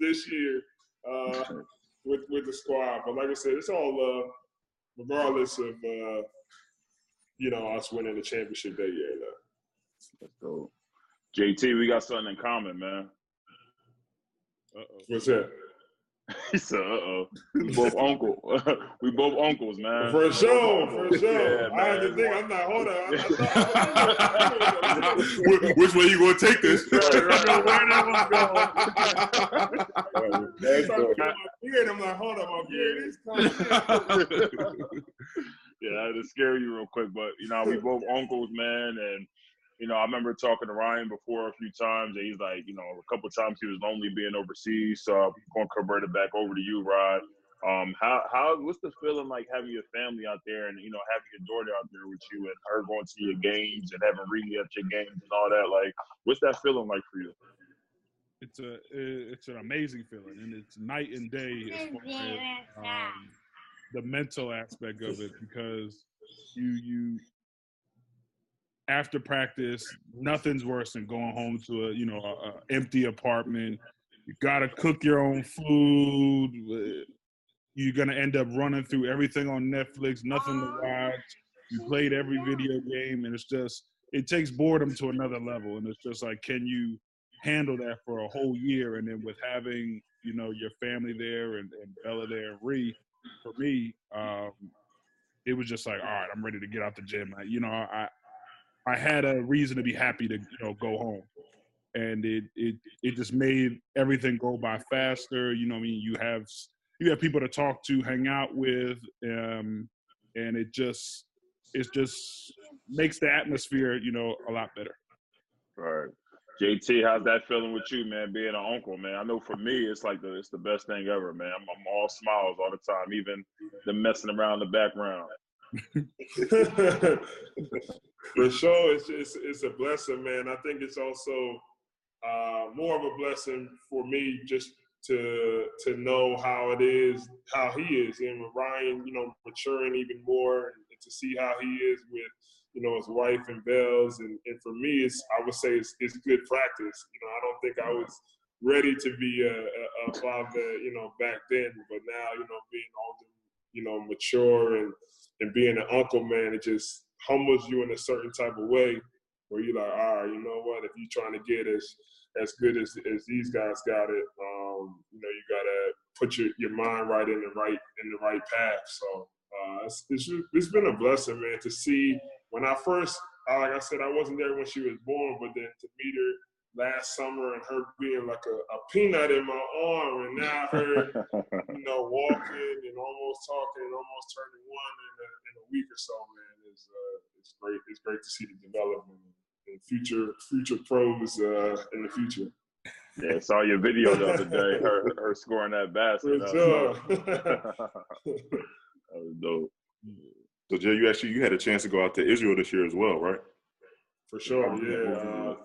this year. Uh, with with the squad. But like I said, it's all love, regardless of uh, you know us winning the championship that year. Though. Let's go. JT, we got something in common, man. Uh-oh. What's that? He said, "Uh oh, we both uncle. *laughs* we both uncles, man. For sure, for sure. Yeah, I had to think. I'm not. Hold on. *laughs* which, which way you gonna take this? Where that was going? beard. I'm like, hold on, my beard is coming. *laughs* yeah, I had to scare you real quick, but you know, we both uncles, man, and you know, I remember talking to Ryan before a few times, and he's like, you know, a couple times he was lonely being overseas. So I'm going to convert it back over to you, Rod. Um, how how what's the feeling like having your family out there and you know having your daughter out there with you and her going to your games and having Reedy at your games and all that? Like, what's that feeling like for you? It's a it's an amazing feeling, and it's night and day as far as um, the mental aspect of it because you you after practice, nothing's worse than going home to a you know a, a empty apartment. You gotta cook your own food. You're gonna end up running through everything on Netflix, nothing to watch. You played every video game, and it's just it takes boredom to another level. And it's just like, can you handle that for a whole year? And then with having you know your family there and, and Bella there and Ree, for me, um, it was just like, all right, I'm ready to get out the gym. I, you know, I I had a reason to be happy to you know go home, and it it it just made everything go by faster. You know, I mean, you have you have people to talk to, hang out with, um, and it just it just makes the atmosphere you know a lot better. All right. JT, how's that feeling with you, man? Being an uncle, man. I know for me, it's like the it's the best thing ever, man. I'm, I'm all smiles all the time, even the messing around in the background. *laughs* For sure, it's, it's it's a blessing, man. I think it's also uh, more of a blessing for me just to to know how it is, how he is, and with Ryan, you know, maturing even more, and to see how he is with you know his wife and Bells, and, and for me, it's I would say it's, it's good practice. You know, I don't think I was ready to be a, a, father, you know, back then, but now you know being older, you know, mature and and being an uncle, man, it just humbles you in a certain type of way where you're like, all right, you know what? If you're trying to get as as good as as these guys got it, um, you know, you gotta put your, your mind right in the right in the right path. So uh, it's, it's it's been a blessing, man, to see when I first, like I said, I wasn't there when she was born, but then to meet her last summer and her being like a, a peanut in my arm, and now her, *laughs* you know, walking and almost talking and almost turning one in a, in a week or so, man, is uh, it's great. It's great to see the development and future future pros uh, in the future. Yeah, I saw your video the other day. *laughs* Her her scoring that basket. For That sure. *laughs* that was dope. So Jay, you actually you had a chance to go out to Israel this year as well, right? For sure, yeah. Uh,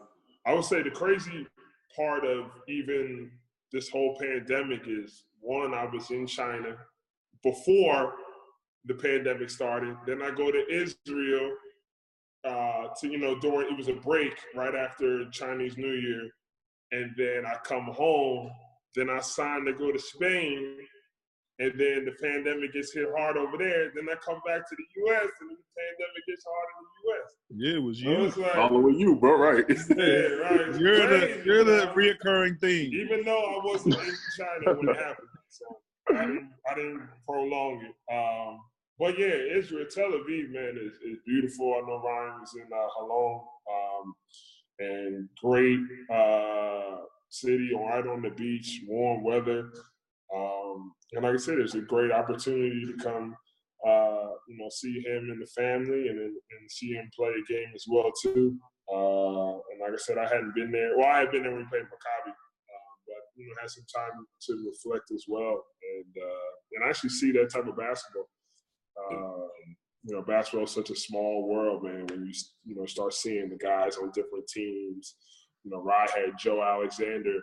I would say the crazy part of even this whole pandemic is one, I was in China before the pandemic started. Then I go to Israel uh, to, you know, during it was a break right after Chinese New Year. And then I come home. Then I signed to go to Spain. And then the pandemic gets hit hard over there. Then I come back to the US and the pandemic gets hard in the US. Yeah, it was So you. it's like, Following you, bro, right? *laughs* yeah, right. *laughs* You're the you're the reoccurring thing. Even though I wasn't in China when it happened, so I didn't, I didn't prolong it. Um, but yeah, Israel, Tel Aviv, man, is, is beautiful. I know Ryan was in uh, Holon, um, and great uh, city, right on the beach, warm weather. And like I said, it's a great opportunity to come, uh, you know, see him and the family, and and see him play a game as well too. Uh, and like I said, I hadn't been there. Well, I had been there when we played Maccabi, uh, but you know, had some time to reflect as well, and uh, and actually see that type of basketball. Um, you know, basketball is such a small world, man. When you you know start seeing the guys on different teams, you know, Rye had Joe Alexander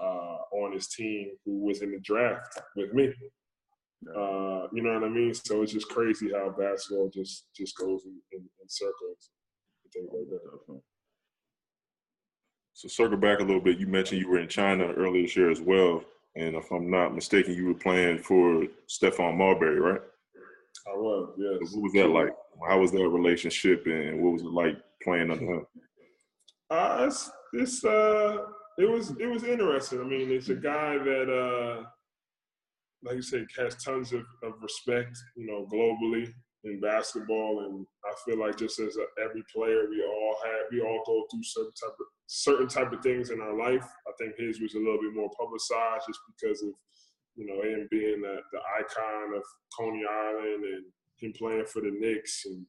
uh, on his team who was in the draft with me. Uh, you know what I mean? So it's just crazy how basketball just just goes in, in, in circles. and Things like that. So circle back a little bit. You mentioned you were in China earlier this year as well, and if I'm not mistaken, you were playing for Stephon Marbury, right? I was, yes. What was that like? How was that relationship, and what was it like playing under him? Uh, it's, it's uh, it was it was interesting. I mean, it's a guy that, uh, like you said, has tons of, of respect, you know, globally in basketball, and I feel like just as a, every player, we all have we all go through certain type of certain type of things in our life. I think his was a little bit more publicized just because of you know him being the, the icon of Coney Island and him playing for the Knicks and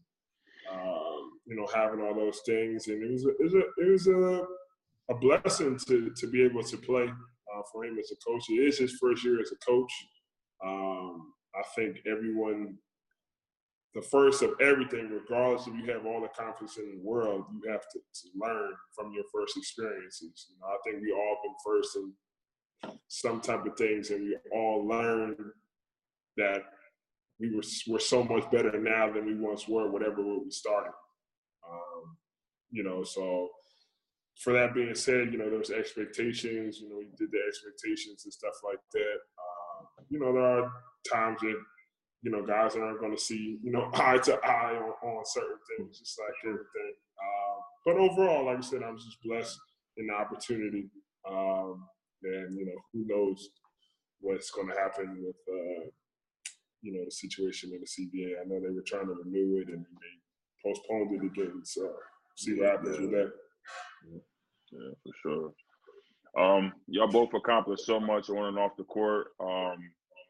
um, you know, having all those things, and it was a, it was a, it was a, a blessing to to be able to play uh, for him as a coach. It is his first year as a coach. Um, I think everyone, the first of everything, regardless if you have all the confidence in the world, you have to, to learn from your first experiences. You know, I think we all been first in some type of things, and we all learn that we were we're so much better now than we once were, whatever we started. Um, you know, so for that being said, you know, there was expectations. You know, you did the expectations and stuff like that. Uh, you know, there are times that you know guys aren't going to see you know *laughs* eye to eye on, on certain things, just like everything. Uh, but overall, like I said, I was just blessed in the opportunity. Um, and you know, who knows what's going to happen with. Uh, you know, the situation in the CBA. I know they were trying to renew it and they postponed it again. So see what happens with that. Yeah, for sure. Um, y'all both accomplished so much on and off the court. Um,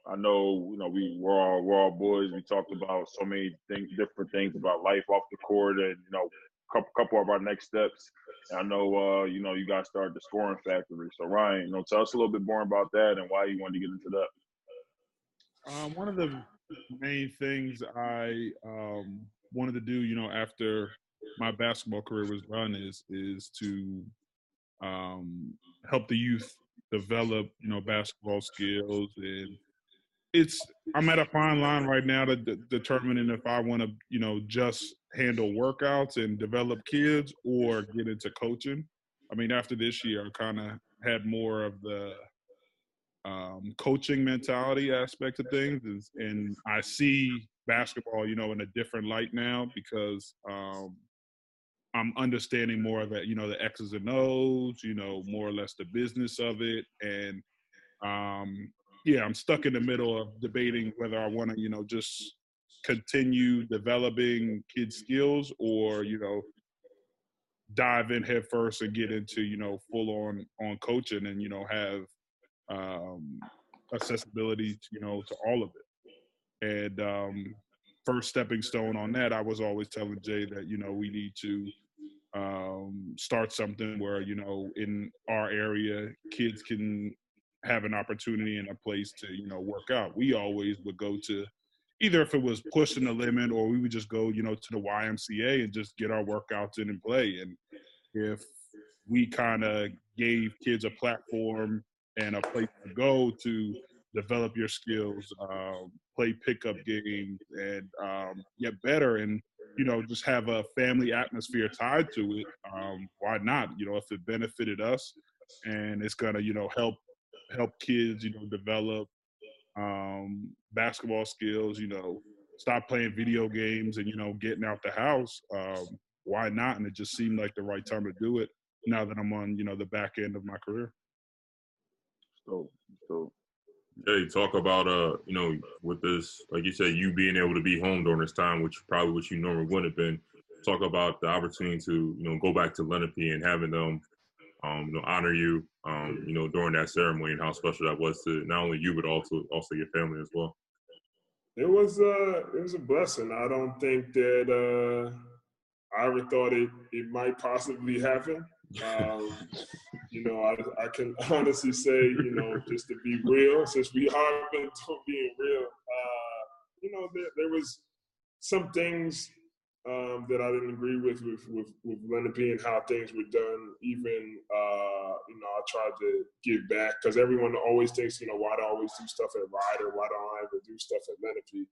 I know, you know, we we're all we're all boys. We talked about so many things, different things about life off the court, and you know, couple couple of our next steps. And I know, uh, you know, you guys started the scoring factory. So Ryan, you know, tell us a little bit more about that and why you wanted to get into that. Um, one of the main things I um, wanted to do, you know, after my basketball career was done, is is to um, help the youth develop, you know, basketball skills. And it's I'm at a fine line right now to de- determining if I want to, you know, just handle workouts and develop kids or get into coaching. I mean, after this year, I kind of had more of the um, coaching mentality aspect of things, is, and I see basketball, you know, in a different light now because um, I'm understanding more of it, you know, the X's and O's, you know, more or less the business of it. And um, yeah, I'm stuck in the middle of debating whether I want to, you know, just continue developing kids' skills or, you know, dive in head first and get into, you know, full on on coaching and, you know, have um accessibility, to, you know, to all of it. And um first stepping stone on that, I was always telling Jay that, you know, we need to um, start something where you know in our area kids can have an opportunity and a place to you know work out. We always would go to either if it was pushing the limit or we would just go you know to the ymca and just get our workouts in and play. And if we kind of gave kids a platform and a place to go to develop your skills um, play pickup games and um, get better and you know, just have a family atmosphere tied to it, um, why not? You know, if it benefited us and it's gonna, you know, help help kids, you know, develop um, basketball skills, you know, stop playing video games and, you know, getting out the house, um, why not? And it just seemed like the right time to do it now that I'm on, you know, the back end of my career. So, so You talk about uh, you know, with this, like you said, you being able to be home during this time, which probably what you normally wouldn't have been. Talk about the opportunity to, you know, go back to Lenape and having them, um, you know, honor you, um, you know, during that ceremony and how special that was to not only you but also also your family as well. It was uh it was a blessing. I don't think that uh I ever thought it it might possibly happen. Um, *laughs* you know, I I can honestly say, you know, just to be real, since we are *laughs* been being real, uh, you know, there, there was some things um, that I didn't agree with with with, with Lenape and how things were done. Even uh, you know, I tried to give back because everyone always thinks, you know, why do I always do stuff at Rider? Why don't I ever do stuff at Lenape?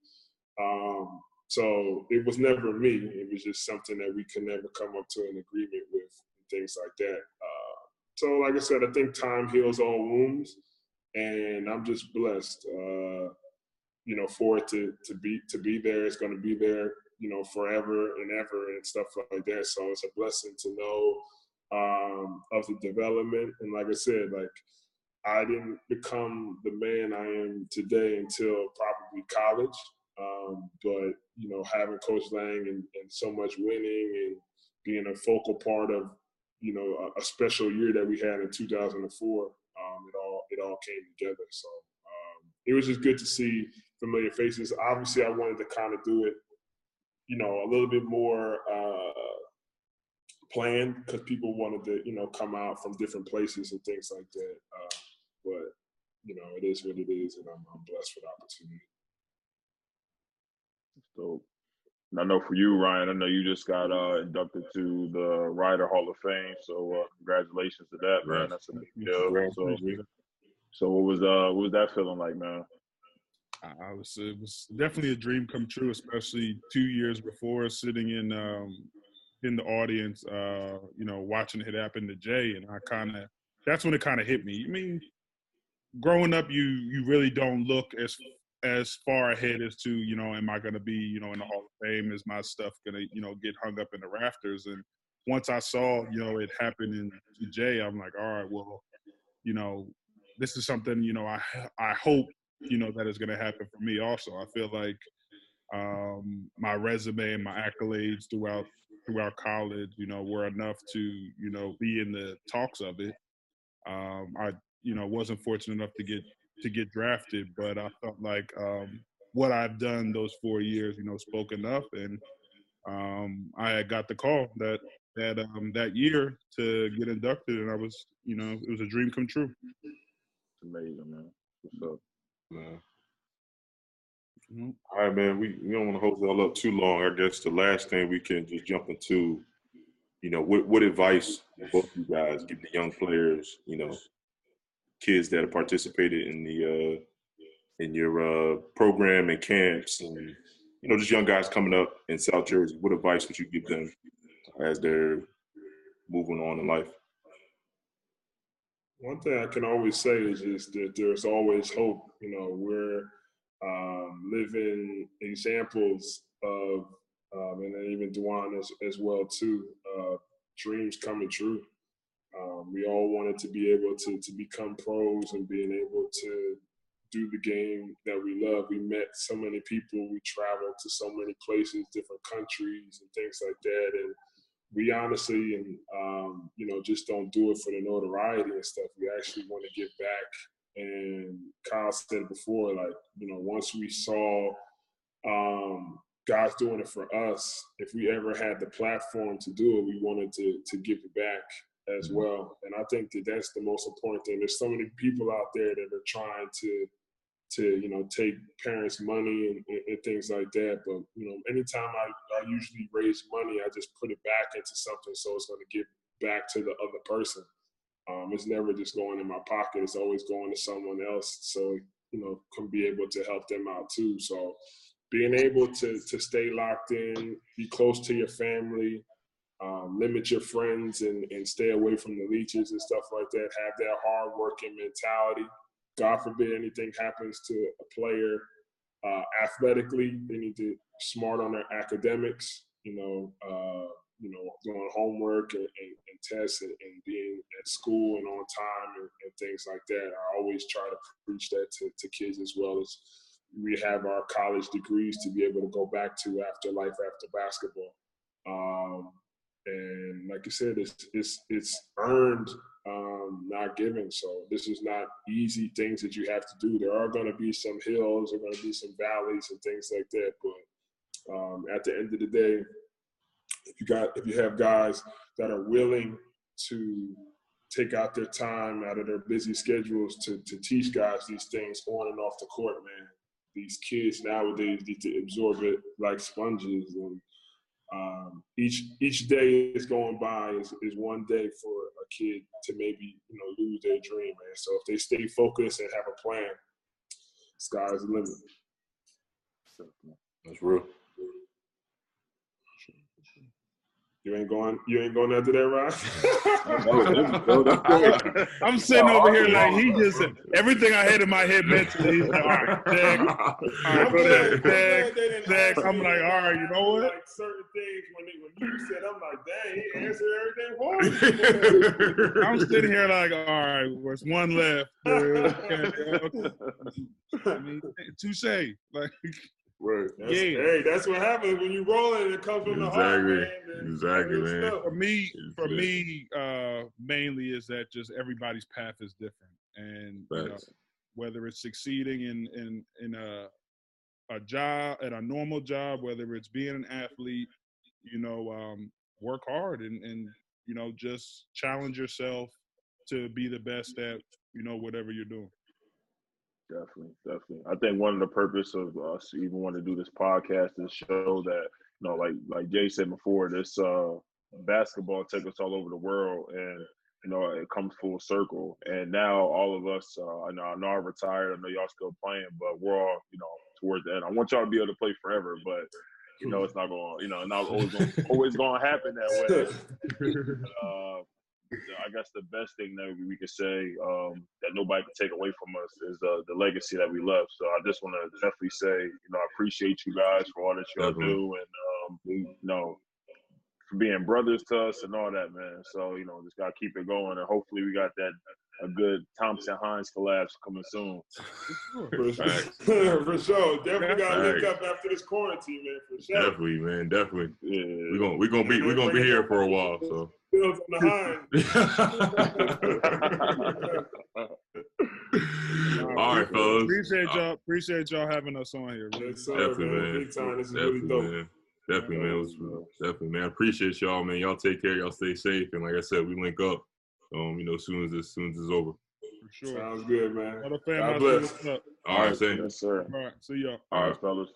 Um, so it was never me. It was just something that we could never come up to an agreement with, things like that. Uh, so, like I said, I think time heals all wounds, and I'm just blessed. Uh, you know, for it to to be to be there, it's going to be there you know, forever and ever and stuff like that. So it's a blessing to know um, of the development. And like I said, like I didn't become the man I am today until probably college. Um, but you know, having Coach Lang and, and, so much winning and being a focal part of you know a, a special year that we had in 2004, um, it all it all came together. So um, it was just good to see familiar faces. Obviously, I wanted to kind of do it you know, a little bit more uh, planned because people wanted to, you know, come out from different places and things like that. Uh, but you know, it is what it is, and I'm, I'm blessed for the opportunity. So, I know for you, Ryan, I know you just got uh, inducted to the Rider Hall of Fame. So, uh, congratulations to that, man. That's a big deal. So, so, what was uh, what was that feeling like, man? I was it was definitely a dream come true, especially two years before sitting in um, in the audience, uh, you know, watching it happen to Jay, and I kind of that's when it kind of hit me. I mean, growing up, you you really don't look as as far ahead as to you know, am I going to be you know in the Hall of Fame? Is my stuff going to you know get hung up in the rafters? And once I saw you know it happen in Jay, I'm like, all right, well, you know, this is something you know I I hope you know that is going to happen for me also i feel like um, my resume and my accolades throughout throughout college you know were enough to you know be in the talks of it um, i you know wasn't fortunate enough to get to get drafted but i felt like um, what i've done those four years you know spoke enough and um, i got the call that that um, that year to get inducted and i was you know it was a dream come true amazing man what's up Man. Mm-hmm. All right, man. We, we don't want to hold y'all up too long. I guess the last thing we can just jump into, you know, what what advice both you guys give the young players, you know, kids that have participated in the uh in your uh program and camps and you know, just young guys coming up in South Jersey. What advice would you give them as they're moving on in life? One thing I can always say is just that there's always hope. You know, we're um, living examples of, um, and even Dajuan as, as well too, uh, dreams coming true. Um, we all wanted to be able to to become pros and being able to do the game that we love. We met so many people. We traveled to so many places, different countries, and things like that. And we honestly, and um, you know, just don't do it for the notoriety and stuff. We actually want to give back. And Kyle said before, like you know, once we saw um, God's doing it for us, if we ever had the platform to do it, we wanted to to give it back as well. And I think that that's the most important thing. There's so many people out there that are trying to to you know take parents' money and, and, things like that. But you know, anytime I, I usually raise money, I just put it back into something so it's going to give back to the other person. Um, it's never just going in my pocket. It's always going to someone else. So you know, can be able to help them out too. So being able to to stay locked in, be close to your family, um, limit your friends and, and stay away from the leeches and stuff like that. Have that hard working mentality. God forbid anything happens to a player uh, athletically, they need to smart on their academics. You know, uh, you know, doing homework and, and, and tests and, and, being at school and on time and, and, things like that. I always try to preach that to, to kids as well as we have our college degrees to be able to go back to after life after basketball. Um, and like you said, it's it's it's earned, um, not given. So this is not easy things that you have to do. There are going to be some hills, there are going to be some valleys and things like that. But um, at the end of the day, if you got if you have guys that are willing to take out their time out of their busy schedules to to teach guys these things on and off the court, man. These kids nowadays need to absorb it like sponges and um, each each day is going by is, is one day for a kid to maybe you know lose their dream, man. So if they stay focused and have a plan, sky's the limit. That's real. You ain't going. You ain't going after that, Ryan. *laughs* *laughs* I'm sitting over here like he just everything I had in my head mentally. He's like, all right, Zach, *laughs* all right, go there, Zach, Zach. I'm like, all right, you know what? Like certain things when they, when you said, I'm like, dang, he answered everything for me. I'm sitting here like, all right, there's one left. Okay, okay. I mean, touche. Like. Right. That's, yeah. Hey, that's what happens when you roll it. And it comes from the heart, man. Exactly, man. For me, for me, uh, mainly is that just everybody's path is different, and you know, whether it's succeeding in in in a a job at a normal job, whether it's being an athlete, you know, um, work hard and and you know just challenge yourself to be the best at you know whatever you're doing. Definitely, definitely. I think one of the purpose of us even want to do this podcast is show that you know, like like Jay said before, this uh, basketball takes us all over the world, and you know it comes full circle. And now all of us, uh, I know I know I'm retired. I know y'all still playing, but we're all you know towards the end. I want y'all to be able to play forever, but you know it's not going. to You know, not always gonna, *laughs* always going to happen that way. *laughs* uh, I guess the best thing that we could say um, that nobody can take away from us is uh, the legacy that we left. So I just want to definitely say, you know, I appreciate you guys for all that y'all Definitely. do, and um, you know, for being brothers to us and all that, man. So you know, just gotta keep it going, and hopefully we got that a good Thompson Hines collapse coming soon. For, *laughs* Facts. *laughs* for sure. Definitely got to link Facts. up after this quarantine, man. For sure. Definitely, man. Definitely. Yeah, We're gonna we're gonna be we're gonna be here for a while. So. Bills on the *laughs* All right, fellas. Appreciate y'all. Appreciate y'all having us on here. Yes, sir, Definitely, man. man. Big time. This is Definitely, really dope. man. Definitely, man. Was, definitely, man. I appreciate y'all, man. Y'all take care. Y'all stay safe. And like I said, we link up. Um, you know, as soon as this, as soon as it's over. For sure. Sounds good, man. Tell the God bless. see. All right, same. yes, sir. All right. See y'all. All right, fellas.